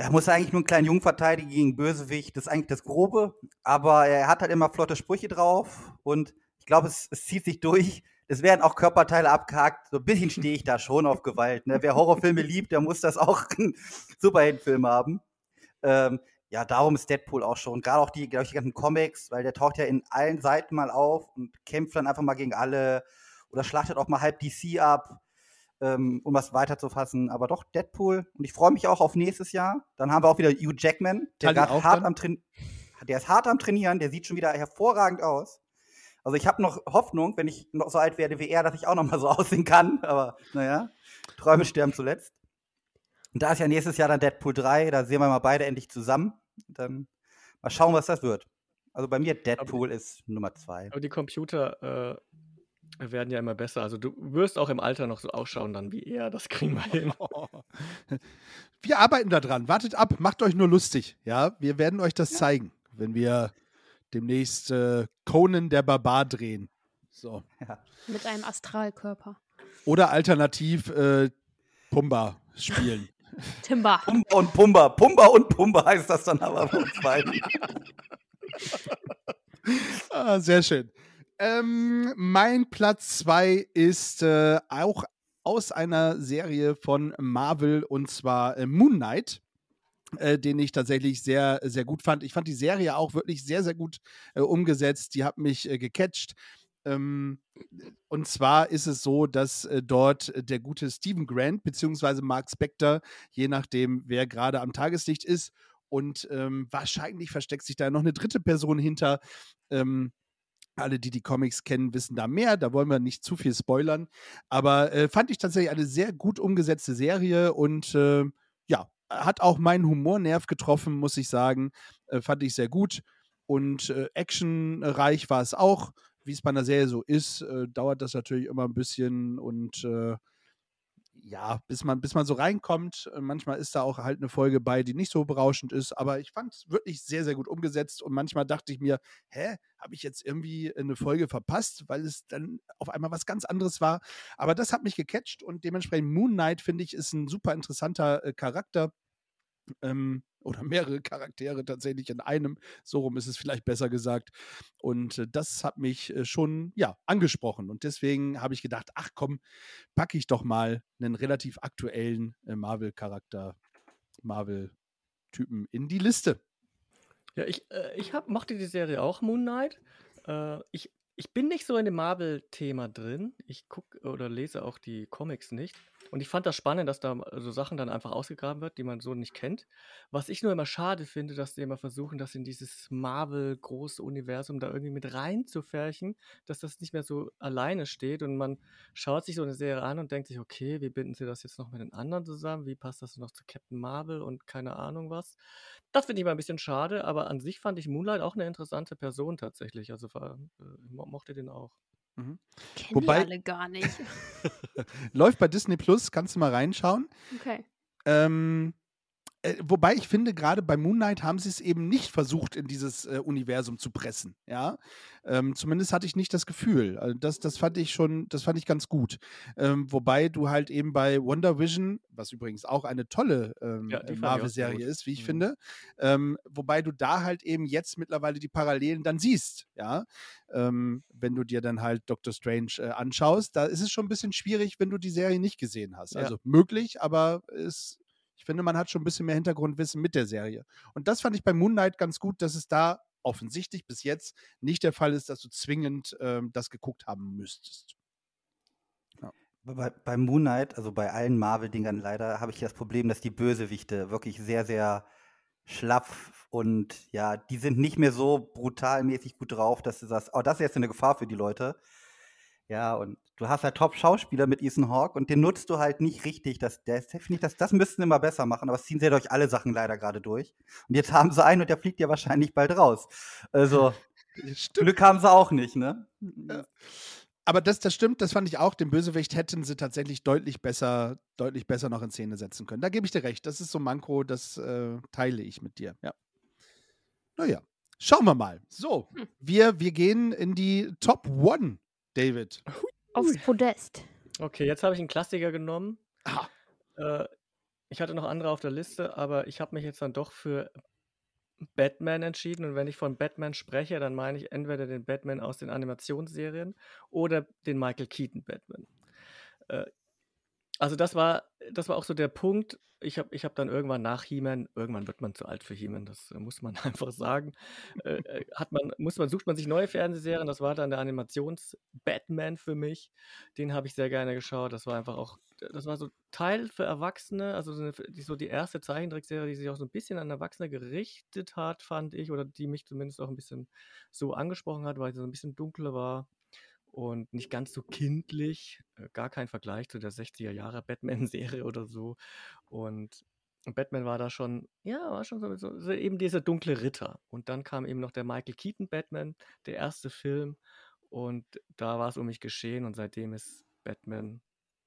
Er muss eigentlich nur einen kleinen Jungen verteidigen gegen Bösewicht. Das ist eigentlich das Grobe. Aber er hat halt immer flotte Sprüche drauf. Und ich glaube, es, es zieht sich durch. Es werden auch Körperteile abgehakt. So ein bisschen stehe ich da schon auf Gewalt. Ne? Wer Horrorfilme liebt, der muss das auch in Superheldenfilm haben. Ähm, ja, darum ist Deadpool auch schon. Gerade auch die, glaube ich, die ganzen Comics, weil der taucht ja in allen Seiten mal auf und kämpft dann einfach mal gegen alle oder schlachtet auch mal halb DC ab, ähm, um das weiterzufassen. Aber doch, Deadpool. Und ich freue mich auch auf nächstes Jahr. Dann haben wir auch wieder Hugh Jackman, der gerade hart dann? am Trainieren. Der ist hart am Trainieren, der sieht schon wieder hervorragend aus. Also ich habe noch Hoffnung, wenn ich noch so alt werde wie er, dass ich auch noch mal so aussehen kann. Aber naja, Träume sterben zuletzt. Und da ist ja nächstes Jahr dann Deadpool 3, da sehen wir mal beide endlich zusammen. Dann mal schauen, was das wird. Also bei mir Deadpool ist Nummer 2. Aber die Computer äh, werden ja immer besser. Also du wirst auch im Alter noch so ausschauen dann wie er. Das kriegen wir hin. Wir arbeiten da dran. Wartet ab, macht euch nur lustig. Ja, wir werden euch das zeigen, wenn wir demnächst äh, Conan der Barbar drehen. So. Mit einem Astralkörper. Oder alternativ äh, Pumba spielen. Timba. Pumba und Pumba. Pumba und Pumba heißt das dann aber von zwei. ah, sehr schön. Ähm, mein Platz 2 ist äh, auch aus einer Serie von Marvel und zwar äh, Moon Knight. Äh, den ich tatsächlich sehr, sehr gut fand. Ich fand die Serie auch wirklich sehr, sehr gut äh, umgesetzt. Die hat mich äh, gecatcht. Ähm, und zwar ist es so, dass äh, dort der gute Stephen Grant beziehungsweise Mark Spector, je nachdem, wer gerade am Tageslicht ist, und ähm, wahrscheinlich versteckt sich da noch eine dritte Person hinter. Ähm, alle, die die Comics kennen, wissen da mehr. Da wollen wir nicht zu viel spoilern. Aber äh, fand ich tatsächlich eine sehr gut umgesetzte Serie und äh, ja, hat auch meinen Humornerv getroffen, muss ich sagen. Äh, fand ich sehr gut. Und äh, actionreich war es auch. Wie es bei einer Serie so ist, äh, dauert das natürlich immer ein bisschen und äh, ja, bis man, bis man so reinkommt. Äh, manchmal ist da auch halt eine Folge bei, die nicht so berauschend ist, aber ich fand es wirklich sehr, sehr gut umgesetzt und manchmal dachte ich mir, hä, habe ich jetzt irgendwie eine Folge verpasst, weil es dann auf einmal was ganz anderes war. Aber das hat mich gecatcht und dementsprechend Moon Knight, finde ich, ist ein super interessanter äh, Charakter. Ähm, oder mehrere Charaktere tatsächlich in einem. So rum ist es vielleicht besser gesagt. Und äh, das hat mich äh, schon ja angesprochen. Und deswegen habe ich gedacht, ach komm, packe ich doch mal einen relativ aktuellen äh, Marvel-Charakter, Marvel-Typen in die Liste. Ja, ich, äh, ich hab, mochte die Serie auch, Moon Knight. Äh, ich, ich bin nicht so in dem Marvel-Thema drin. Ich gucke oder lese auch die Comics nicht. Und ich fand das spannend, dass da so Sachen dann einfach ausgegraben wird, die man so nicht kennt. Was ich nur immer schade finde, dass die immer versuchen, das in dieses Marvel-große Universum da irgendwie mit reinzufärchen, dass das nicht mehr so alleine steht und man schaut sich so eine Serie an und denkt sich, okay, wie binden sie das jetzt noch mit den anderen zusammen? Wie passt das noch zu Captain Marvel und keine Ahnung was? Das finde ich mal ein bisschen schade, aber an sich fand ich Moonlight auch eine interessante Person tatsächlich. Also äh, mochte den auch. Mhm. Kennen Wobei, die alle gar nicht. läuft bei Disney Plus, kannst du mal reinschauen. Okay. Ähm, äh, wobei ich finde, gerade bei Moon Knight haben sie es eben nicht versucht, in dieses äh, Universum zu pressen. Ja, ähm, zumindest hatte ich nicht das Gefühl. Also das, das fand ich schon, das fand ich ganz gut. Ähm, wobei du halt eben bei Wonder Vision, was übrigens auch eine tolle ähm, ja, Marvel-Serie ist, wie ich mhm. finde, ähm, wobei du da halt eben jetzt mittlerweile die Parallelen dann siehst. Ja, ähm, wenn du dir dann halt Doctor Strange äh, anschaust, da ist es schon ein bisschen schwierig, wenn du die Serie nicht gesehen hast. Ja. Also möglich, aber es ich finde, man hat schon ein bisschen mehr Hintergrundwissen mit der Serie. Und das fand ich bei Moon Knight ganz gut, dass es da offensichtlich bis jetzt nicht der Fall ist, dass du zwingend ähm, das geguckt haben müsstest. Ja. Bei, bei Moon Knight, also bei allen Marvel-Dingern leider, habe ich das Problem, dass die Bösewichte wirklich sehr, sehr schlaff und ja, die sind nicht mehr so brutalmäßig gut drauf, dass du sagst, oh, das ist jetzt eine Gefahr für die Leute. Ja, und du hast halt Top-Schauspieler mit Ethan Hawke und den nutzt du halt nicht richtig. Das, der finde ich, das, das müssten sie immer besser machen, aber es ziehen sie ja durch alle Sachen leider gerade durch. Und jetzt haben sie einen und der fliegt ja wahrscheinlich bald raus. Also, Glück haben sie auch nicht, ne? Ja. Aber das, das stimmt, das fand ich auch. Den Bösewicht hätten sie tatsächlich deutlich besser, deutlich besser noch in Szene setzen können. Da gebe ich dir recht. Das ist so Manko, das äh, teile ich mit dir. Ja. Naja, schauen wir mal. So, hm. wir, wir gehen in die Top One David. Aufs Podest. Okay, jetzt habe ich einen Klassiker genommen. Äh, ich hatte noch andere auf der Liste, aber ich habe mich jetzt dann doch für Batman entschieden. Und wenn ich von Batman spreche, dann meine ich entweder den Batman aus den Animationsserien oder den Michael Keaton Batman. Äh, also das war, das war auch so der Punkt. Ich habe ich hab dann irgendwann nach He-Man, irgendwann wird man zu alt für He-Man, das äh, muss man einfach sagen. Äh, äh, hat man, muss man, sucht man sich neue Fernsehserien, das war dann der Animations-Batman für mich. Den habe ich sehr gerne geschaut. Das war einfach auch, das war so Teil für Erwachsene, also so, eine, die, so die erste Zeichentrickserie, die sich auch so ein bisschen an Erwachsene gerichtet hat, fand ich, oder die mich zumindest auch ein bisschen so angesprochen hat, weil sie so ein bisschen dunkler war und nicht ganz so kindlich, äh, gar kein Vergleich zu der 60er Jahre Batman-Serie oder so. Und Batman war da schon, ja, war schon so, so, eben dieser dunkle Ritter. Und dann kam eben noch der Michael Keaton Batman, der erste Film. Und da war es um mich geschehen und seitdem ist Batman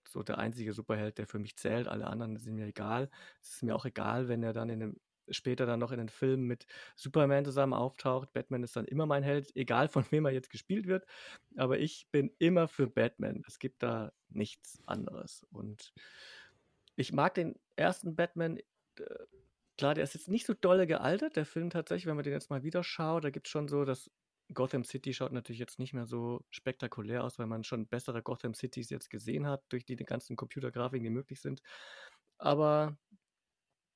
so der einzige Superheld, der für mich zählt. Alle anderen sind mir egal. Es ist mir auch egal, wenn er dann in einem später dann noch in den Filmen mit Superman zusammen auftaucht. Batman ist dann immer mein Held, egal von wem er jetzt gespielt wird. Aber ich bin immer für Batman. Es gibt da nichts anderes. Und ich mag den ersten Batman. Äh, klar, der ist jetzt nicht so dolle gealtert, der Film tatsächlich, wenn man den jetzt mal wieder schaut, da gibt es schon so, dass Gotham City schaut natürlich jetzt nicht mehr so spektakulär aus, weil man schon bessere Gotham Cities jetzt gesehen hat, durch die, die ganzen Computergrafiken, die möglich sind. Aber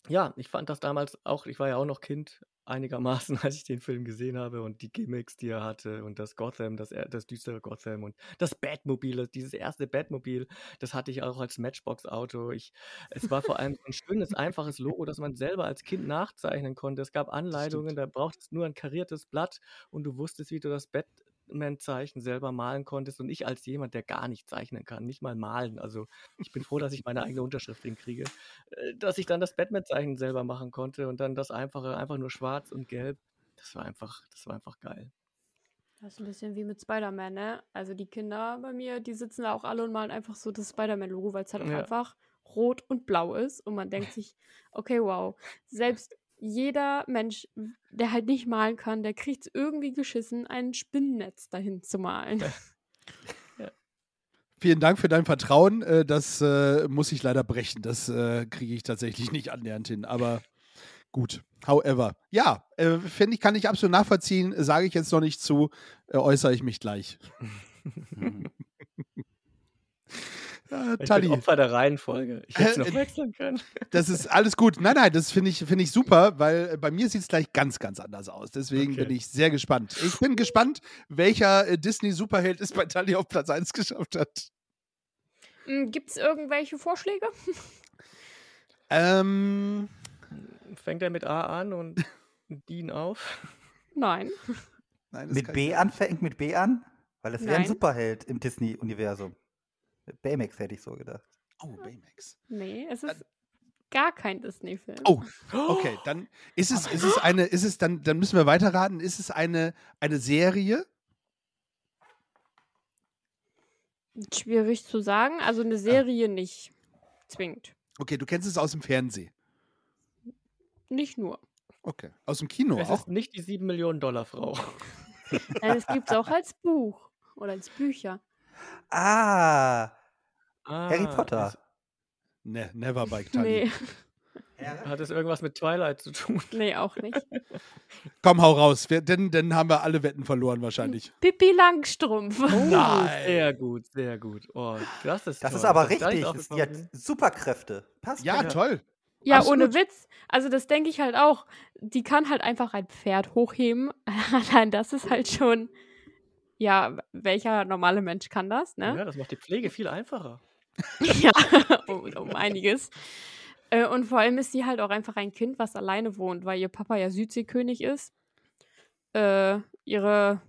ja, ich fand das damals auch, ich war ja auch noch Kind, einigermaßen, als ich den Film gesehen habe und die Gimmicks, die er hatte und das Gotham, das, das düstere Gotham und das Batmobil, das- dieses erste Batmobil, das hatte ich auch als Matchbox-Auto. Ich, es war vor allem ein schönes, einfaches Logo, das man selber als Kind nachzeichnen konnte. Es gab Anleitungen, da brauchtest nur ein kariertes Blatt und du wusstest, wie du das Batman-Zeichen selber malen konntest und ich als jemand, der gar nicht zeichnen kann, nicht mal malen. Also ich bin froh, dass ich meine eigene Unterschrift hinkriege, äh, dass ich dann das Batman-Zeichen selber machen konnte und dann das einfache, einfach nur schwarz und gelb. Das war einfach, das war einfach geil. Das ist ein bisschen wie mit Spider-Man, ne? Also die Kinder bei mir, die sitzen da auch alle und malen einfach so das Spider-Man-Logo, weil es halt auch Ja. einfach rot und blau ist. Und man denkt sich, okay, wow. Selbst jeder Mensch, der halt nicht malen kann, der kriegt es irgendwie geschissen, ein Spinnennetz dahin zu malen. Vielen Dank für dein Vertrauen. Äh, Das äh, muss ich leider brechen. Das äh, kriege ich tatsächlich nicht annähernd hin. Aber gut. However. Ja, äh, finde ich, kann ich absolut nachvollziehen. Sage ich jetzt noch nicht zu, äußere ich mich gleich. Äh, Ich bin Opfer der Reihenfolge. Ich hätte es noch Äh, wechseln können. das ist alles gut. Nein, nein, das finde ich, finde ich super, weil äh, bei mir sieht es gleich ganz, ganz anders aus. Deswegen Okay. bin ich sehr gespannt. Ich bin gespannt, welcher äh, Disney-Superheld es bei Tali auf Platz 1 geschafft hat. Gibt es irgendwelche Vorschläge? Ähm, Fängt er mit A an und Dean auf? Nein. nein, Mit B ich- an, fängt mit B an? Weil das wäre ein. Superheld im Disney-Universum. Baymax hätte ich so gedacht. Oh, Baymax. Nee, es ist gar kein Disney-Film. Oh, okay, dann ist es, ist es eine, ist es dann, dann müssen wir weiterraten. Ist es eine, eine Serie? Schwierig zu sagen. Also eine Serie nicht zwingend. Okay, du kennst es aus dem Fernsehen. Nicht nur. Okay. Aus dem Kino Es auch? ist nicht die 7 Millionen Dollar Frau. Nein, es gibt es auch als Buch oder als Bücher. Ah, Harry Ah, Potter. Ne, never by Tali. Nee, hat es irgendwas mit Twilight zu tun? nee, auch nicht. Komm, hau raus. Wir, denn, dann haben wir alle Wetten verloren wahrscheinlich. Pippi Langstrumpf. Nein. Sehr gut, sehr gut. Oh, das ist das toll. ist aber Dass ich da nicht richtig. Das, die hat. Superkräfte. Passt Ja, doch. toll. Ja, Absolut. ohne Witz. Also das denke ich halt auch. Die kann halt einfach ein Pferd hochheben. Allein das ist halt schon. Ja, welcher normale Mensch kann das, ne? Ja, das macht die Pflege viel einfacher. Ja, um, um einiges. Äh, und vor allem ist sie halt auch einfach ein Kind, was alleine wohnt, weil ihr Papa ja Südseekönig ist. Äh, ihre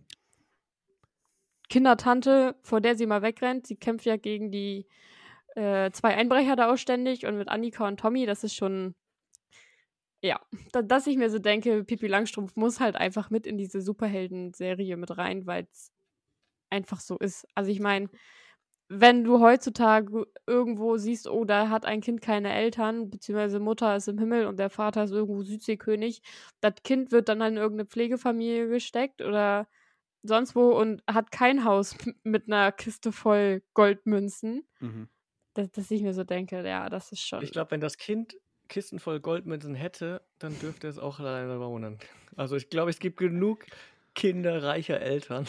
Kindertante, vor der sie mal wegrennt, sie kämpft ja gegen die äh, zwei Einbrecher da auch ständig und mit Annika und Tommy, das ist schon. Ja, da, dass ich mir so denke, Pippi Langstrumpf muss halt einfach mit in diese Superhelden-Serie mit rein, weil es einfach so ist. Also ich meine, wenn du heutzutage irgendwo siehst, oh, da hat ein Kind keine Eltern, beziehungsweise Mutter ist im Himmel und der Vater ist irgendwo Südseekönig, das Kind wird dann in irgendeine Pflegefamilie gesteckt oder sonst wo und hat kein Haus mit einer Kiste voll Goldmünzen. Mhm. Dass, dass ich mir so denke, ja, das ist schon. Ich glaube, wenn das Kind Kisten voll Goldmünzen hätte, dann dürfte es auch alleine wohnen. Also ich glaube, es gibt genug Kinder reicher Eltern.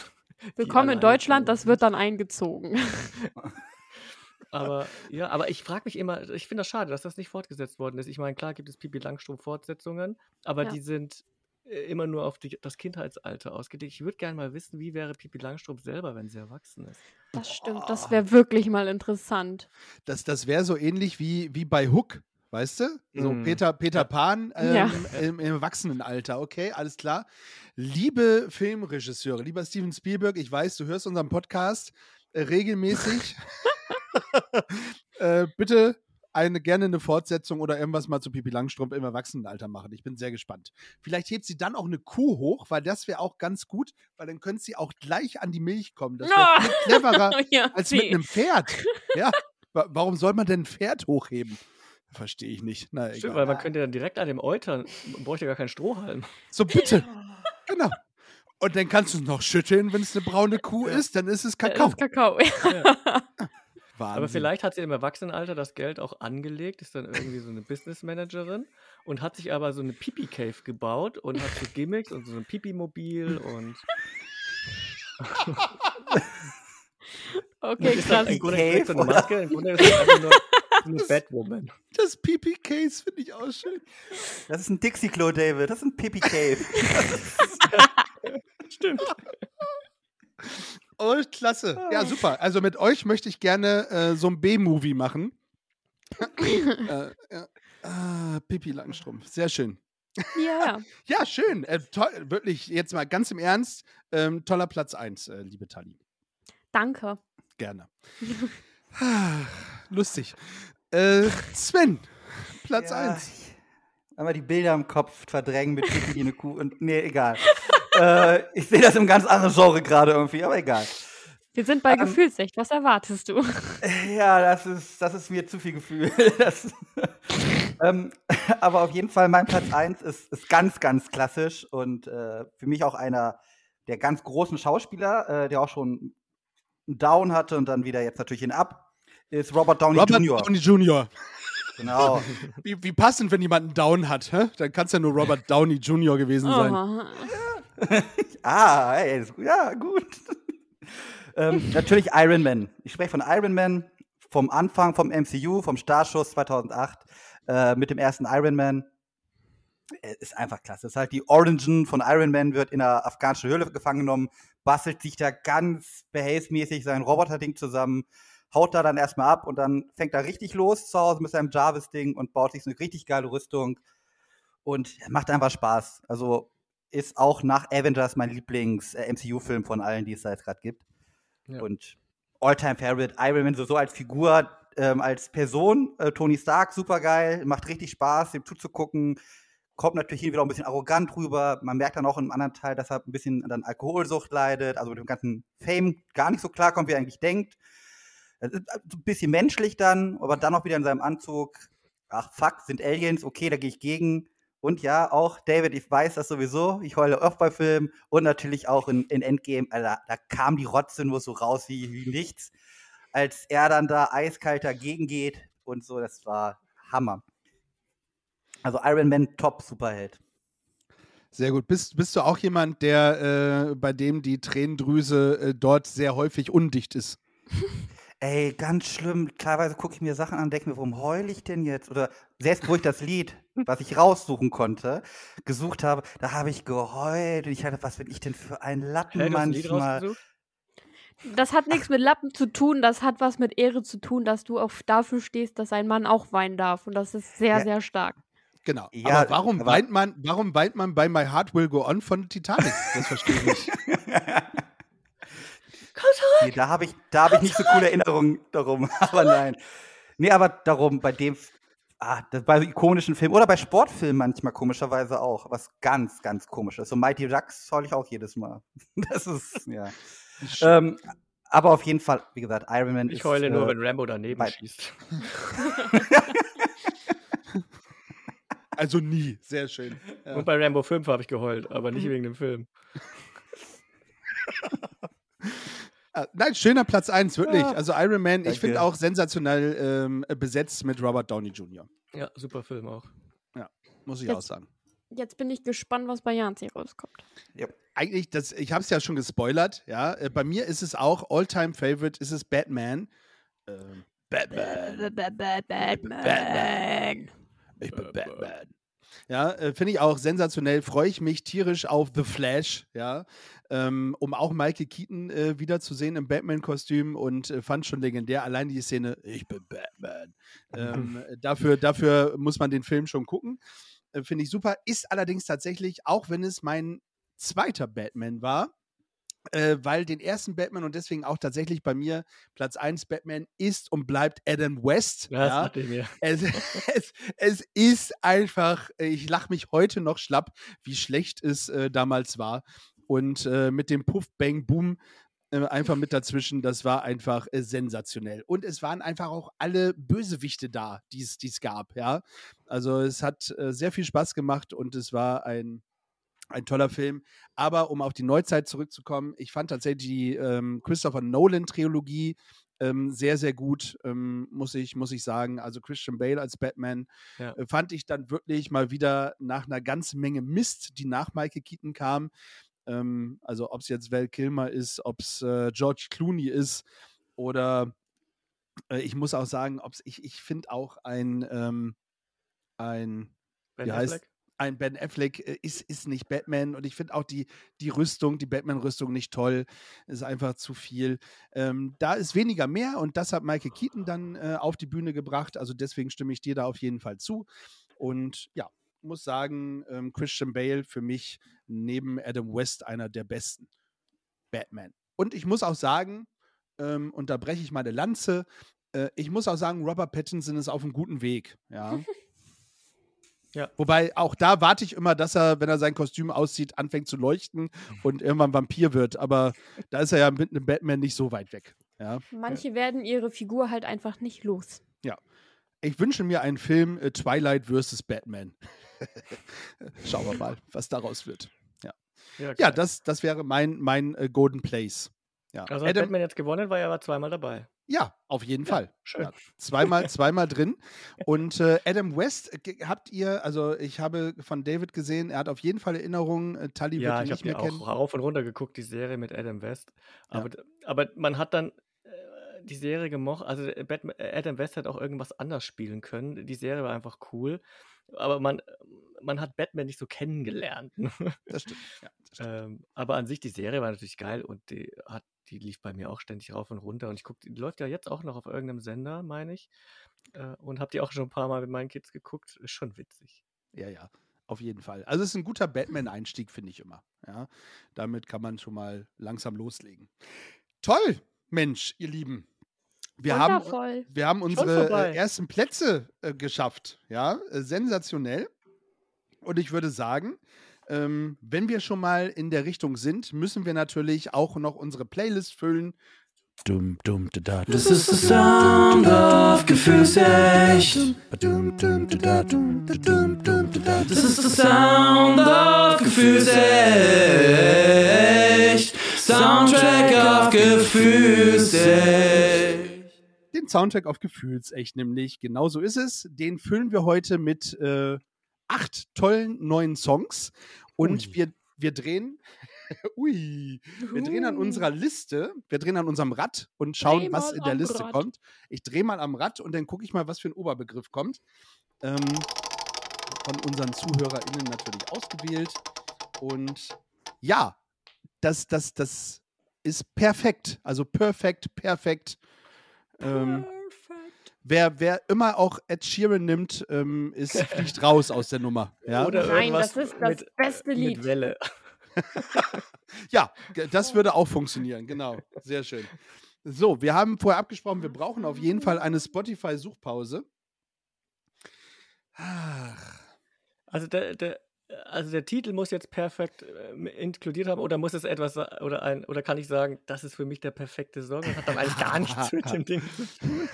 Willkommen in Deutschland, das wird dann eingezogen. Aber ja, aber ich frage mich immer, ich finde das schade, dass das nicht fortgesetzt worden ist. Ich meine, klar gibt es Pipi Langstrumpf Fortsetzungen, aber Ja. die sind äh, immer nur auf die, das Kindheitsalter ausgelegt. Ich würde gerne mal wissen, wie wäre Pipi Langstrumpf selber, wenn sie erwachsen ist. Das stimmt, das wäre wirklich mal interessant. Das, das wäre so ähnlich wie, wie bei Hook, weißt du? So Mhm. Peter, Peter. Pan ähm, Ja. im, im Erwachsenenalter. Okay, alles klar. Liebe Filmregisseure, lieber Steven Spielberg, ich weiß, du hörst unseren Podcast äh, regelmäßig. äh, bitte eine, gerne eine Fortsetzung oder irgendwas mal zu Pipi Langstrumpf im Erwachsenenalter machen. Ich bin sehr gespannt. Vielleicht hebt sie dann auch eine Kuh hoch, weil das wäre auch ganz gut, weil dann könnte sie auch gleich an die Milch kommen. Das wäre viel cleverer ja, als mit nee. einem Pferd. Ja, wa- warum soll man denn ein Pferd hochheben? Verstehe ich nicht. Na, Stimmt, egal. weil man könnte dann direkt an dem Eutern, man bräuchte gar keinen Strohhalm. So, bitte. Genau. Und dann kannst du es noch schütteln, wenn es eine braune Kuh ist, dann ist es Kakao. ist Kakao. Wahnsinn. Aber vielleicht hat sie im Erwachsenenalter das Geld auch angelegt, ist dann irgendwie so eine Business Managerin und hat sich aber so eine Pipi Cave gebaut und hat so Gimmicks und so ein Pipi Mobil und Okay, ist krass. im Grunde so eine? Maske, im Grunde ist es einfach nur Eine Batwoman. Das PP-Case finde ich auch schön. Das ist ein Dixie-Klo, David. Das ist ein Pipi Cave. Stimmt. Oh, klasse. Ja, super. Also mit euch möchte ich gerne äh, so ein B-Movie machen. äh, ja. ah, Pippi Langstrumpf. Sehr schön. Ja, Ja, schön. Äh, toll, wirklich, jetzt mal ganz im Ernst. Ähm, toller Platz 1, äh, liebe Tali. danke. Gerne. Ah, Lustig. Äh, Sven, Platz Ja, 1. ich- Einmal die Bilder im Kopf verdrängen mit Pipi wie eine Kuh. Und, nee, egal. äh, ich sehe das im ganz anderen Genre gerade irgendwie, aber egal. Wir sind bei Ähm, Gefühlsecht. Was erwartest du? Ja, das ist, das ist mir zu viel Gefühl. Das, ähm, aber auf jeden Fall, mein Platz 1 ist, ist ganz, ganz klassisch und äh, für mich auch einer der ganz großen Schauspieler, äh, der auch schon einen Down hatte und dann wieder jetzt natürlich ihn ab, ist Robert Downey Robert Jr. Downey Jr. Genau. Wie, wie passend, wenn jemand einen Down hat. Hä? Dann kann es ja nur Robert Downey Jr. gewesen sein. Oh. ah, ey, ist, ja, gut. ähm, natürlich Iron Man. Ich spreche von Iron Man vom Anfang vom MCU, vom Startschuss 2008 äh, mit dem ersten Iron Man. Äh, Ist einfach klasse. ist halt die Origin von Iron Man, wird in einer afghanischen Höhle gefangen genommen, bastelt sich da ganz behelfsmäßig sein Roboterding zusammen, haut da dann erstmal ab und dann fängt er richtig los zu Hause mit seinem Jarvis-Ding und baut sich so eine richtig geile Rüstung und macht einfach Spaß. Also ist auch nach Avengers mein Lieblings-MCU-Film von allen, die es da jetzt gerade gibt. Ja. Und All-Time Favorite, Iron Man so, so als Figur, ähm, als Person, äh, Tony Stark, super geil, macht richtig Spaß, dem zuzugucken. Kommt natürlich hin wieder auch ein bisschen arrogant rüber. Man merkt dann auch im anderen Teil, dass er ein bisschen an Alkoholsucht leidet, also mit dem ganzen Fame gar nicht so klarkommt, wie er eigentlich denkt. Es ist so ein bisschen menschlich dann, aber dann auch wieder in seinem Anzug. Ach, fuck, sind Aliens, okay, da gehe ich gegen. Und ja, auch David, ich weiß das sowieso. Ich heule oft bei Filmen und natürlich auch in, in Endgame. Alter, da kam die Rotze nur so raus wie, wie nichts. Als er dann da eiskalt dagegen geht und so, das war Hammer. Also Iron Man, top Superheld. Sehr gut. Bist, bist du auch jemand, der äh, bei dem die Tränendrüse äh, dort sehr häufig undicht ist? Ey, ganz schlimm. Teilweise gucke ich mir Sachen an und denke mir, warum heule ich denn jetzt? Oder selbst wo ich das Lied, was ich raussuchen konnte, gesucht habe, da habe ich geheult. Und ich hatte, was bin ich denn für ein Lappen Hey, manchmal? Das hat nichts mit Lappen zu tun, das hat was mit Ehre zu tun, dass du auch dafür stehst, dass ein Mann auch weinen darf. Und das ist sehr, Ja. sehr stark. Genau. Ja, aber warum aber- weint man, warum weint man bei My Heart Will Go On von Titanic? Das verstehe ich nicht. Nee, da habe ich, da hab ich nicht so coole Erinnerungen darum. Aber nein. Nee, aber darum, bei dem, ah, das, bei so ikonischen Filmen oder bei Sportfilmen manchmal komischerweise auch. Was ganz, ganz komisches. So Mighty Ducks heule ich auch jedes Mal. Das ist, ja. ähm, aber auf jeden Fall, wie gesagt, Iron Man Ich ist. heule nur, äh, wenn Rambo daneben schießt. Also nie. Sehr schön. Ja. Und bei Rambo 5 habe ich geheult, aber nicht wegen dem Film. Ah, Nein, schöner Platz 1, wirklich. Ja. Also Iron Man, ich Danke. finde auch sensationell ähm, besetzt mit Robert Downey Jr. Ja, super Film auch. Muss ich Jetzt- auch sagen. Jetzt bin ich gespannt, was bei Janzi rauskommt. Eigentlich, das, ich habe es ja schon gespoilert, ja. Äh, bei mir ist es auch All-Time Favorite, ist es Batman. Ähm, Batman. Batman. Ich bin Batman. Ja, äh, finde ich auch sensationell. Freue ich mich tierisch auf The Flash, ja. Ähm, um auch Michael Keaton äh, wiederzusehen im Batman-Kostüm und äh, fand schon legendär. Allein die Szene, ich bin Batman. Ähm, dafür, dafür muss man den Film schon gucken. Äh, finde ich super. Ist allerdings tatsächlich, auch wenn es mein zweiter Batman war, äh, weil den ersten Batman und deswegen auch tatsächlich bei mir Platz 1 Batman ist und bleibt Adam West. Ja, das ja. dachte ich mir. Es, es, es ist einfach, ich lache mich heute noch schlapp, wie schlecht es äh, damals war. Und äh, mit dem Puff, Bang, Boom äh, einfach mit dazwischen, das war einfach äh, sensationell. Und es waren einfach auch alle Bösewichte da, die es gab, ja. Also es hat äh, sehr viel Spaß gemacht und es war ein, ein toller Film. Aber um auf die Neuzeit zurückzukommen, ich fand tatsächlich die ähm, Christopher Nolan-Trilogie ähm, sehr, sehr gut, ähm, muss, ich, muss ich sagen. Also Christian Bale als Batman Ja. äh, fand ich dann wirklich mal wieder nach einer ganzen Menge Mist, die nach Michael Keaton kam. Ähm, also ob es jetzt Val Kilmer ist, ob es äh, George Clooney ist oder Äh, ich muss auch sagen, ob's, ich, ich finde auch ein, ähm, ein, Ben wie heißt, Affleck? Ein Ben Affleck äh, ist, ist nicht Batman und ich finde auch die, die Rüstung, die Batman-Rüstung nicht toll. Ist einfach zu viel. Ähm, da ist weniger mehr und das hat Michael Keaton dann äh, auf die Bühne gebracht. Also deswegen stimme ich dir da auf jeden Fall zu. Und ja, muss sagen, ähm, Christian Bale für mich neben Adam West einer der besten Batman. Und ich muss auch sagen, ähm, und da breche ich meine Lanze, äh, ich muss auch sagen, Robert Pattinson ist auf einem guten Weg. Ja. Ja. Wobei auch da warte ich immer, dass er, wenn er sein Kostüm auszieht, anfängt zu leuchten und irgendwann Vampir wird. Aber da ist er ja mit einem Batman nicht so weit weg. Ja. Manche werden ihre Figur halt einfach nicht los. Ich wünsche mir einen Film äh, Twilight vs. Batman. Schauen wir mal, was daraus wird. Ja, Ja, geil. das, das wäre mein, mein äh, Golden Place. Ja. Also hat Adam, Batman jetzt gewonnen, weil er war zweimal dabei. Ja, auf jeden Fall. schön. Ja, zweimal, zweimal drin. Und äh, Adam West, äh, habt ihr, also ich habe von David gesehen, er hat auf jeden Fall Erinnerungen, äh, Tully Ja, wird ihn ich nicht habe mehr mir kennen. auch rauf und runter geguckt, die Serie mit Adam West. Aber, d- aber man hat dann äh, die Serie gemocht. Also äh, Batman, äh, Adam West hat auch irgendwas anders spielen können. Die Serie war einfach cool. Aber man, man hat Batman nicht so kennengelernt. Das stimmt. Ja, das stimmt. ähm, aber an sich, die Serie war natürlich geil und die, hat, die lief bei mir auch ständig rauf und runter. Und ich gucke, die läuft ja jetzt auch noch auf irgendeinem Sender, meine ich. Äh, und habe die auch schon ein paar Mal mit meinen Kids geguckt. Ist schon witzig. Ja, ja, auf jeden Fall. Also es ist ein guter Batman-Einstieg, finde ich immer. Ja, damit kann man schon mal langsam loslegen. Toll, Mensch, ihr Lieben. Wir haben, Wundervoll. wir haben unsere ersten Plätze äh, geschafft. Ja, äh, sensationell. Und ich würde sagen, ähm, wenn wir schon mal in der Richtung sind, müssen wir natürlich auch noch unsere Playlist füllen. Dum, dum, da, da, Das ist der Sound of Gefühlsecht. Das ist der Sound of Gefühlsecht. Soundtrack of Gefühlsecht. Den Soundtrack auf Gefühlsecht nämlich. Genau so ist es. Den füllen wir heute mit äh, acht tollen neuen Songs. Und Ui. wir, wir drehen. Ui. Wir drehen an unserer Liste, wir drehen an unserem Rad und schauen, was in der Liste Rad. kommt. Ich drehe mal am Rad und dann gucke ich mal, was für ein Oberbegriff kommt. Ähm, von unseren ZuhörerInnen natürlich ausgewählt. Und ja, das, das, das ist perfekt. Also perfekt, perfekt. Ähm, wer, wer immer auch Ed Sheeran nimmt, ähm, ist, fliegt raus aus der Nummer. Ja, Oder Nein, irgendwas das ist das mit, beste mit Lied. Welle. ja das würde auch funktionieren. Genau, sehr schön. So, wir haben vorher abgesprochen, wir brauchen auf jeden Fall eine Spotify-Suchpause. Ach, Also der, der, also der Titel muss jetzt perfekt äh, inkludiert haben oder muss es etwas oder ein oder kann ich sagen, das ist für mich der perfekte Song? Das hat doch eigentlich gar nichts mit dem Ding zu tun.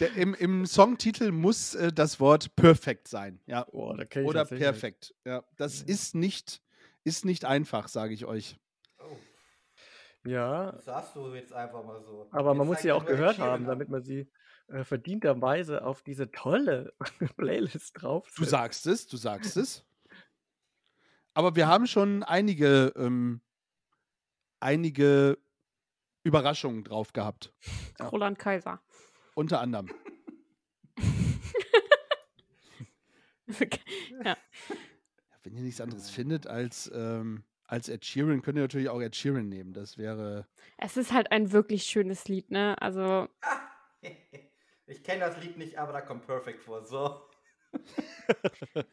Der, im, Im Songtitel muss äh, das Wort perfekt sein. Ja, ich oder perfekt. Ja, das ist nicht, ist nicht einfach, sage ich euch. Oh, Ja, das sagst du jetzt einfach mal so. aber Jetzt man muss sie auch gehört haben, damit man sie äh, verdienterweise auf diese tolle Playlist drauf. Du sagst es, du sagst es. Aber wir haben schon einige, ähm, einige Überraschungen drauf gehabt. Ja. Roland Kaiser. Unter anderem. ja. Wenn ihr nichts anderes findet als, ähm, als Ed Sheeran, könnt ihr natürlich auch Ed Sheeran nehmen. Das wäre. Es ist halt ein wirklich schönes Lied, ne? Also, Ich kenne das Lied nicht, aber da kommt Perfect vor. So.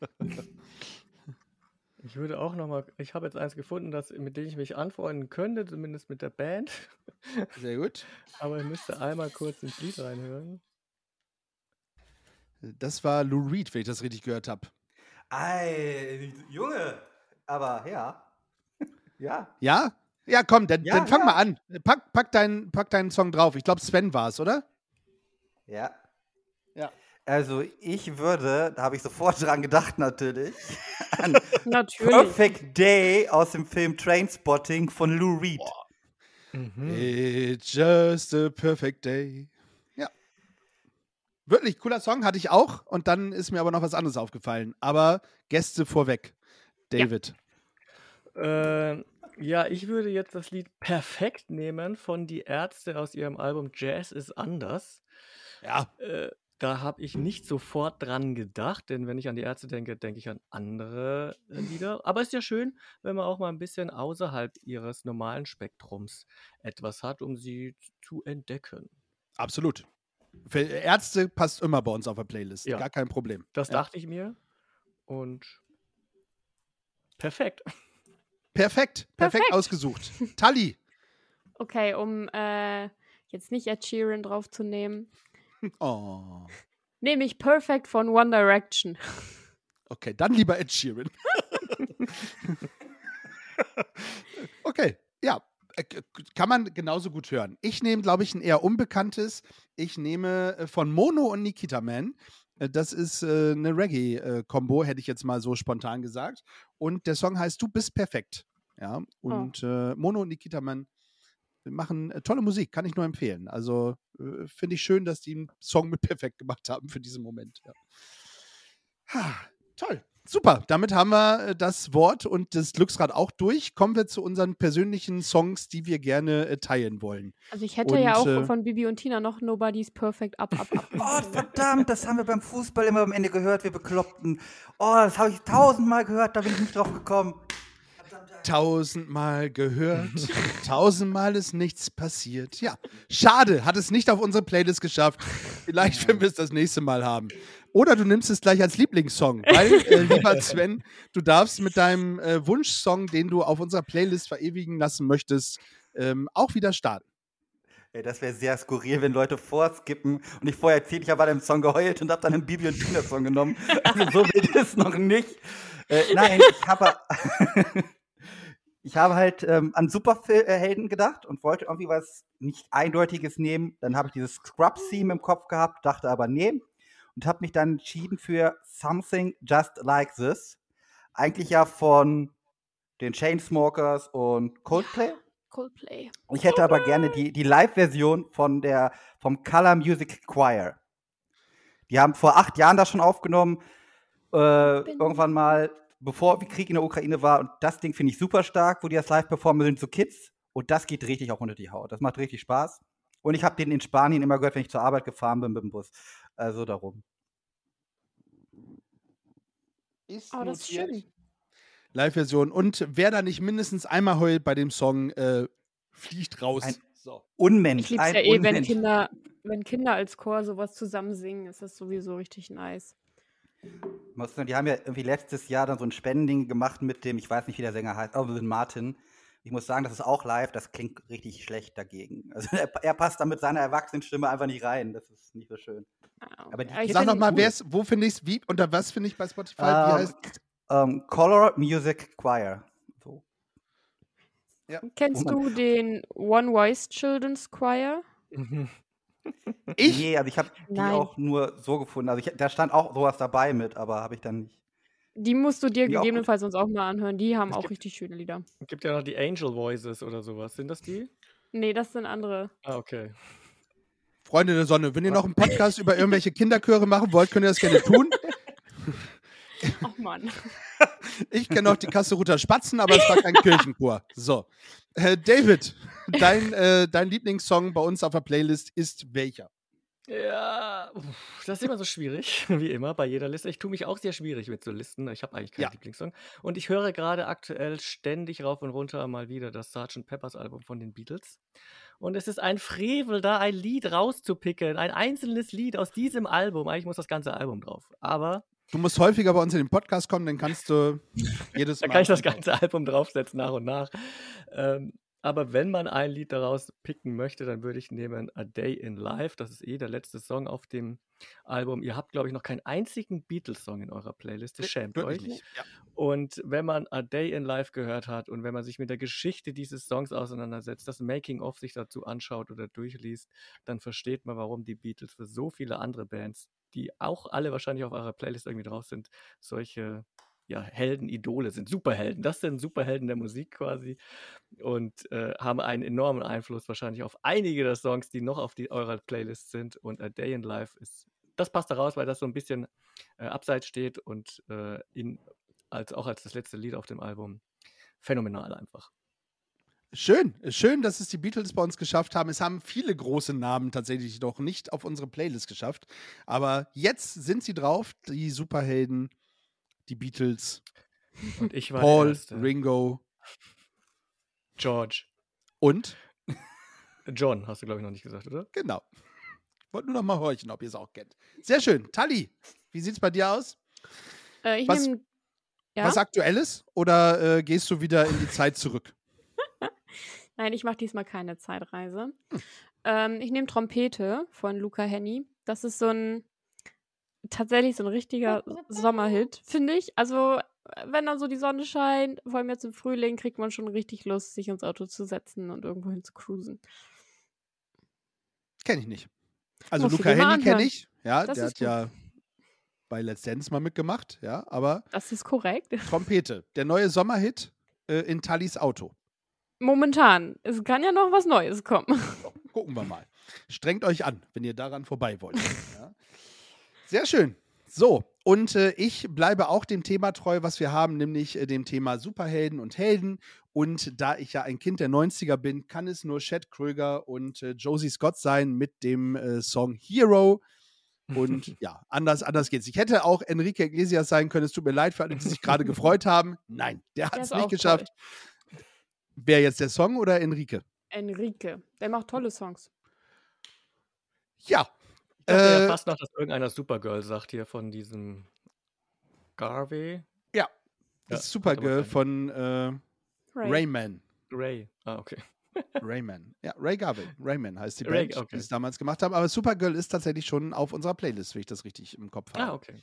Ich würde auch noch mal, ich habe jetzt eins gefunden, das, mit dem ich mich anfreunden könnte, zumindest mit der Band. Sehr gut. Aber ich müsste einmal kurz ins Lied reinhören. Das war Lou Reed, wenn ich das richtig gehört habe. Ei, Junge. Aber ja. Ja. Ja? Ja, komm, dann, Ja, dann fang ja. mal an. Pack, pack, deinen, pack deinen Song drauf. Ich glaube, Sven war es, oder? Ja. Ja. Also ich würde, da habe ich sofort dran gedacht natürlich, an natürlich. Perfect Day aus dem Film Trainspotting von Lou Reed. Mhm. It's just a perfect day. Ja. Wirklich cooler Song, hatte ich auch. Und dann ist mir aber noch was anderes aufgefallen. Aber Gäste vorweg. David. Äh, Ja, ich würde jetzt das Lied Perfekt nehmen von Die Ärzte aus ihrem Album Jazz ist anders. Ja. Äh, da habe ich nicht sofort dran gedacht, denn wenn ich an die Ärzte denke, denke ich an andere äh, Lieder. Aber es ist ja schön, wenn man auch mal ein bisschen außerhalb ihres normalen Spektrums etwas hat, um sie zu entdecken. Absolut. Für Ärzte passt immer bei uns auf der Playlist. Ja. Gar kein Problem. Das Ja. dachte ich mir. Und perfekt. Perfekt. Perfekt, Perfekt. ausgesucht. Tali. Okay, um äh, jetzt nicht Ed Sheeran draufzunehmen, Oh. nehme ich Perfect von One Direction. Okay, dann lieber Ed Sheeran. okay, ja. äh, Kann man genauso gut hören. Ich nehme, glaube ich, ein eher unbekanntes. Ich nehme äh, von Mono und Nikita Man. Äh, Das ist äh, eine Reggae-Kombo, hätte ich jetzt mal so spontan gesagt. Und der Song heißt Du bist perfekt. Ja, und äh, Mono und Nikita Man machen äh, tolle Musik, kann ich nur empfehlen. Also äh, finde ich schön, dass die einen Song mit perfekt gemacht haben für diesen Moment. Ja. Ha, toll. Super, damit haben wir äh, das Wort und das Glücksrad auch durch. Kommen wir zu unseren persönlichen Songs, die wir gerne äh, teilen wollen. Also ich hätte ja Und, auch äh, von Bibi und Tina noch Nobody's Perfect Up, Up, Up. Oh, verdammt, das haben wir beim Fußball immer am Ende gehört, wir Bekloppten. Oh, das habe ich tausendmal gehört, da bin ich nicht drauf gekommen. Tausendmal gehört, tausendmal ist nichts passiert. Ja, schade, hat es nicht auf unsere Playlist geschafft. Vielleicht, wenn wir es das nächste Mal haben. Oder du nimmst es gleich als Lieblingssong, weil, äh, lieber Sven, du darfst mit deinem äh, Wunschsong, den du auf unserer Playlist verewigen lassen möchtest, ähm, auch wieder starten. Ey, das wäre sehr skurril, wenn Leute vorskippen und ich vorher erzählt, ich habe bei dem Song geheult und habe dann einen Bibi und Tina Song genommen. Also so wild ist es noch nicht. Äh, nein, ich habe ich habe halt ähm, an Superhelden gedacht und wollte irgendwie was nicht eindeutiges nehmen. Dann habe ich dieses Scrubs-Theme im Kopf gehabt, dachte aber nee und habe mich dann entschieden für Something Just Like This. Eigentlich ja von den Chainsmokers und Coldplay. Coldplay. Ich hätte aber gerne die, die Live-Version von der, vom Color Music Choir. Die haben vor acht Jahren das schon aufgenommen. Äh, irgendwann mal, bevor Krieg in der Ukraine war. Und das Ding finde ich super stark, wo die das live performen, sind so Kids. Und das geht richtig auch unter die Haut. Das macht richtig Spaß. Und ich habe den in Spanien immer gehört, wenn ich zur Arbeit gefahren bin mit dem Bus. Also darum. Ist Oh, das ist schön. Live-Version. Und wer da nicht mindestens einmal heult bei dem Song, äh, fliegt raus. Ein- so. Unmensch. Ich ein ja eh, wenn Unmensch. Kinder, wenn Kinder als Chor sowas zusammen singen, ist das sowieso richtig nice. Muss sagen, Die haben ja irgendwie letztes Jahr dann so ein Spendending gemacht mit dem, ich weiß nicht, wie der Sänger heißt, aber mit Martin. Ich muss sagen, das ist auch live, das klingt richtig schlecht dagegen. Also er, er passt da mit seiner Erwachsenenstimme einfach nicht rein. Das ist nicht so schön. Ah, Aber die ich Sag find noch mal, cool. wer ist, wo finde ich es, wie, unter was finde ich bei Spotify? wie Ähm, heißt ähm, Color Music Choir. So. Kennst Oh du den One Voice Children's Choir? Ich? Nee, also ich habe die Nein. auch nur so gefunden. Also ich, da stand auch sowas dabei mit, aber habe ich dann nicht. Die musst du dir Die gegebenenfalls sonst auch mal anhören. Die haben Es auch gibt- richtig schöne Lieder. Gibt ja noch die Angel Voices oder sowas. Sind das die? Nee, das sind andere. Ah, okay. Freunde der Sonne, wenn ihr noch einen Podcast über irgendwelche Kinderchöre machen wollt, könnt ihr das gerne tun. Ach Mann. Ich kenne auch die Kasseruter Spatzen, aber es war kein Kirchenchor. So. Äh, David, dein, äh, dein Lieblingssong bei uns auf der Playlist ist welcher? Ja, das ist immer so schwierig, wie immer bei jeder Liste. Ich tue mich auch sehr schwierig mit so Listen. Ich habe eigentlich keinen Ja. Lieblingssong. Und ich höre gerade aktuell ständig rauf und runter mal wieder das Sgt. Peppers Album von den Beatles. Und es ist ein Frevel, da ein Lied rauszupicken, ein einzelnes Lied aus diesem Album. Eigentlich muss das ganze Album drauf. Aber Du musst häufiger bei uns in den Podcast kommen, dann kannst du jedes Mal. Da kann ich das ganze Album draufsetzen, nach und nach. Ähm, aber wenn man ein Lied daraus picken möchte, dann würde ich nehmen A Day in Life. Das ist eh der letzte Song auf dem Album. Ihr habt, glaube ich, noch keinen einzigen Beatles-Song in eurer Playlist. Schämt Wirklich euch. nicht. Ja. Und wenn man A Day in Life gehört hat und wenn man sich mit der Geschichte dieses Songs auseinandersetzt, das Making-of sich dazu anschaut oder durchliest, dann versteht man, warum die Beatles für so viele andere Bands, die auch alle wahrscheinlich auf eurer Playlist irgendwie drauf sind, solche ja, Helden, Idole sind, Superhelden. Das sind Superhelden der Musik quasi und äh, haben einen enormen Einfluss wahrscheinlich auf einige der Songs, die noch auf die, eurer Playlist sind. Und A Day in Life ist, das passt da raus, weil das so ein bisschen äh, abseits steht und äh, in, als, auch als das letzte Lied auf dem Album phänomenal einfach. Schön, schön, dass es die Beatles bei uns geschafft haben. Es haben viele große Namen tatsächlich noch nicht auf unsere Playlist geschafft. Aber jetzt sind sie drauf, die Superhelden, die Beatles, Und ich war Paul, der Erste. Ringo George. und, John, hast du, glaube ich, noch nicht gesagt, oder? genau. Ich wollte nur noch mal horchen, ob ihr es auch kennt. Sehr schön. Tali, wie sieht es bei dir aus? Äh, ich Was- nehme. Ja? Was Aktuelles oder äh, gehst du wieder in die Zeit zurück? Nein, ich mache diesmal keine Zeitreise. Hm. Ähm, ich nehme Trompete von Luca Henny. Das ist so ein tatsächlich so ein richtiger Sommerhit, finde ich. Also, wenn dann so die Sonne scheint, vor allem jetzt im Frühling, kriegt man schon richtig Lust, sich ins Auto zu setzen und irgendwo hin zu cruisen. Kenne ich nicht. Also Luca Henny kenne ich. Ja, Das der hat ja bei Let's Dance mal mitgemacht. Ja, aber Das ist korrekt. Trompete, der neue Sommerhit äh, in Tallis Auto. Momentan. Es kann ja noch was Neues kommen. So, gucken wir mal. Strengt euch an, wenn ihr daran vorbei wollt. Ja. Sehr schön. So, und äh, ich bleibe auch dem Thema treu, was wir haben, nämlich äh, dem Thema Superhelden und Helden. Und da ich ja ein Kind der 90er bin, kann es nur Chad Kröger und äh, Josie Scott sein mit dem äh, Song Hero. Und ja, anders, anders geht's. Ich hätte auch Enrique Iglesias sein können. Es tut mir leid für alle, die sich gerade gefreut haben. Nein, der hat es nicht geschafft. Wer jetzt der Song oder Enrique? Enrique. Der macht tolle Songs. Ja. Ich dachte ja Äh, fast noch, dass irgendeiner Supergirl sagt hier von diesem Garvey. Ja, Ja, ist Supergirl von äh, Ray. Rayman. Ray. Ah, okay. Rayman. Ja, Ray Garvey. Rayman heißt die Ray, Band, okay. die es damals gemacht haben. Aber Supergirl ist tatsächlich schon auf unserer Playlist, wenn ich das richtig im Kopf habe. Ah, okay.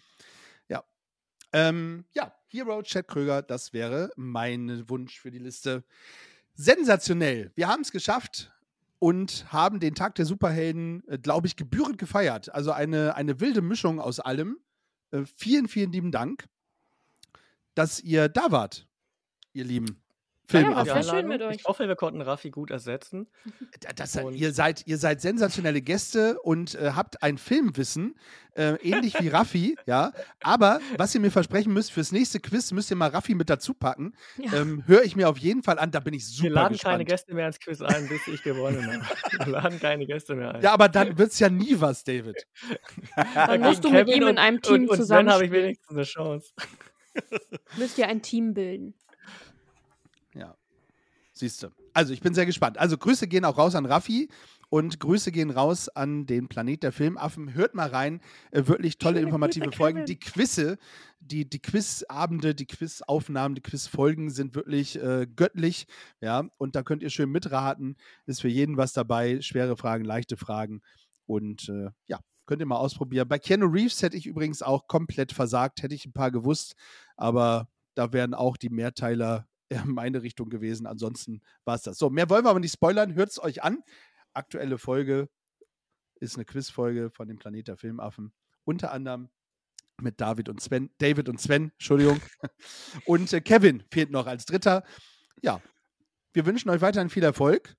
Ähm, ja, Hero, Chad Kröger, das wäre mein Wunsch für die Liste. Sensationell. Wir haben es geschafft und haben den Tag der Superhelden, äh, glaube ich, gebührend gefeiert. Also eine, eine wilde Mischung aus allem. Äh, vielen, vielen lieben Dank, dass ihr da wart, ihr lieben Ja, war Die sehr schön mit euch. Ich hoffe, wir konnten Raffi gut ersetzen. Da- Das, Und- ihr, seid, ihr seid sensationelle Gäste und äh, habt ein Filmwissen, äh, ähnlich wie Raffi, ja. Aber was ihr mir versprechen müsst, fürs nächste Quiz müsst ihr mal Raffi mit dazu packen. Ja. Ähm, Höre ich mir auf jeden Fall an, da bin ich super wir laden gespannt. keine Gäste mehr ins Quiz ein, bis ich gewonnen habe. Wir laden keine Gäste mehr ein. Ja, aber dann wird es ja nie was, David. Dann musst du mit Kevin ihm in einem Team und, und Sven habe ich wenigstens eine Chance. Müsst ihr ein Team bilden. Siehst du. Also, ich bin sehr gespannt. Also, Grüße gehen auch raus an Raffi und Grüße gehen raus an den Planet der Filmaffen. Hört mal rein. Äh, wirklich tolle Schöne informative Grüße, Folgen. Die Quizze, die, die Quizabende, die Quizaufnahmen, die Quizfolgen sind wirklich äh, göttlich. Ja, und da könnt ihr schön mitraten. Ist für jeden was dabei. Schwere Fragen, leichte Fragen. Und äh, ja, könnt ihr mal ausprobieren. Bei Keanu Reeves hätte ich übrigens auch komplett versagt, hätte ich ein paar gewusst, aber da wären auch die Mehrteiler meine Richtung gewesen. Ansonsten war es das. So, mehr wollen wir aber nicht spoilern. Hört es euch an. Aktuelle Folge ist eine Quizfolge von dem Planet der Filmaffen. Unter anderem mit David und Sven, David und Sven, Entschuldigung. Und äh, Kevin fehlt noch als Dritter. Ja, wir wünschen euch weiterhin viel Erfolg.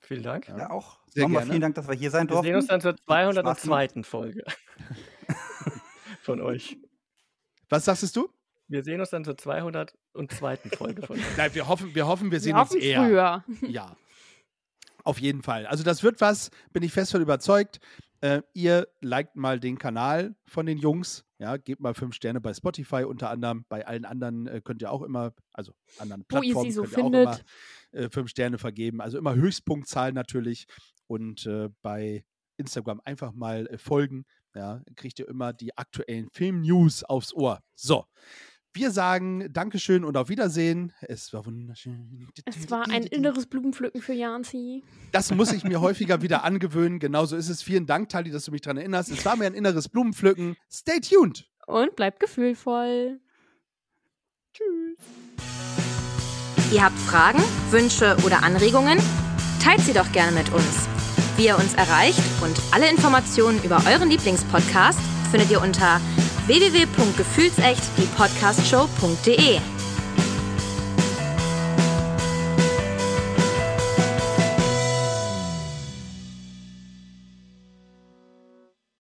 Vielen Dank. Ja. Auch. Sehr Nochmal gerne. vielen Dank, dass wir hier sein Wir sehen uns durften. dann zur 202. Spaß Folge von euch. Was sagst du? Wir sehen uns dann zur 202. Folge von euch. Nein, wir hoffen, wir hoffen, wir sehen Wir uns hoffen eher. früher. Ja. Auf jeden Fall. Also das wird was, bin ich fest von überzeugt. Äh, ihr liked mal den Kanal von den Jungs. Ja, gebt mal fünf Sterne bei Spotify unter anderem. Bei allen anderen äh, könnt ihr auch immer, also anderen Plattformen sie so könnt ihr auch findet. immer äh, fünf Sterne vergeben. Also immer Höchstpunktzahl natürlich. Und äh, bei Instagram einfach mal äh, folgen. Ja, kriegt ihr immer die aktuellen Film-News aufs Ohr. So. Wir sagen Dankeschön und auf Wiedersehen. Es war wunderschön. Es war ein inneres Blumenpflücken für Janzi. Das muss ich mir häufiger wieder angewöhnen. Genauso ist es. Vielen Dank, Tali, dass du mich daran erinnerst. Es war mir ein inneres Blumenpflücken. Stay tuned. Und bleibt gefühlvoll. Ihr habt Fragen, Wünsche oder Anregungen? Teilt sie doch gerne mit uns. Wie ihr uns erreicht und alle Informationen über euren Lieblingspodcast findet ihr unter www.gefühlsecht die Podcastshow.de.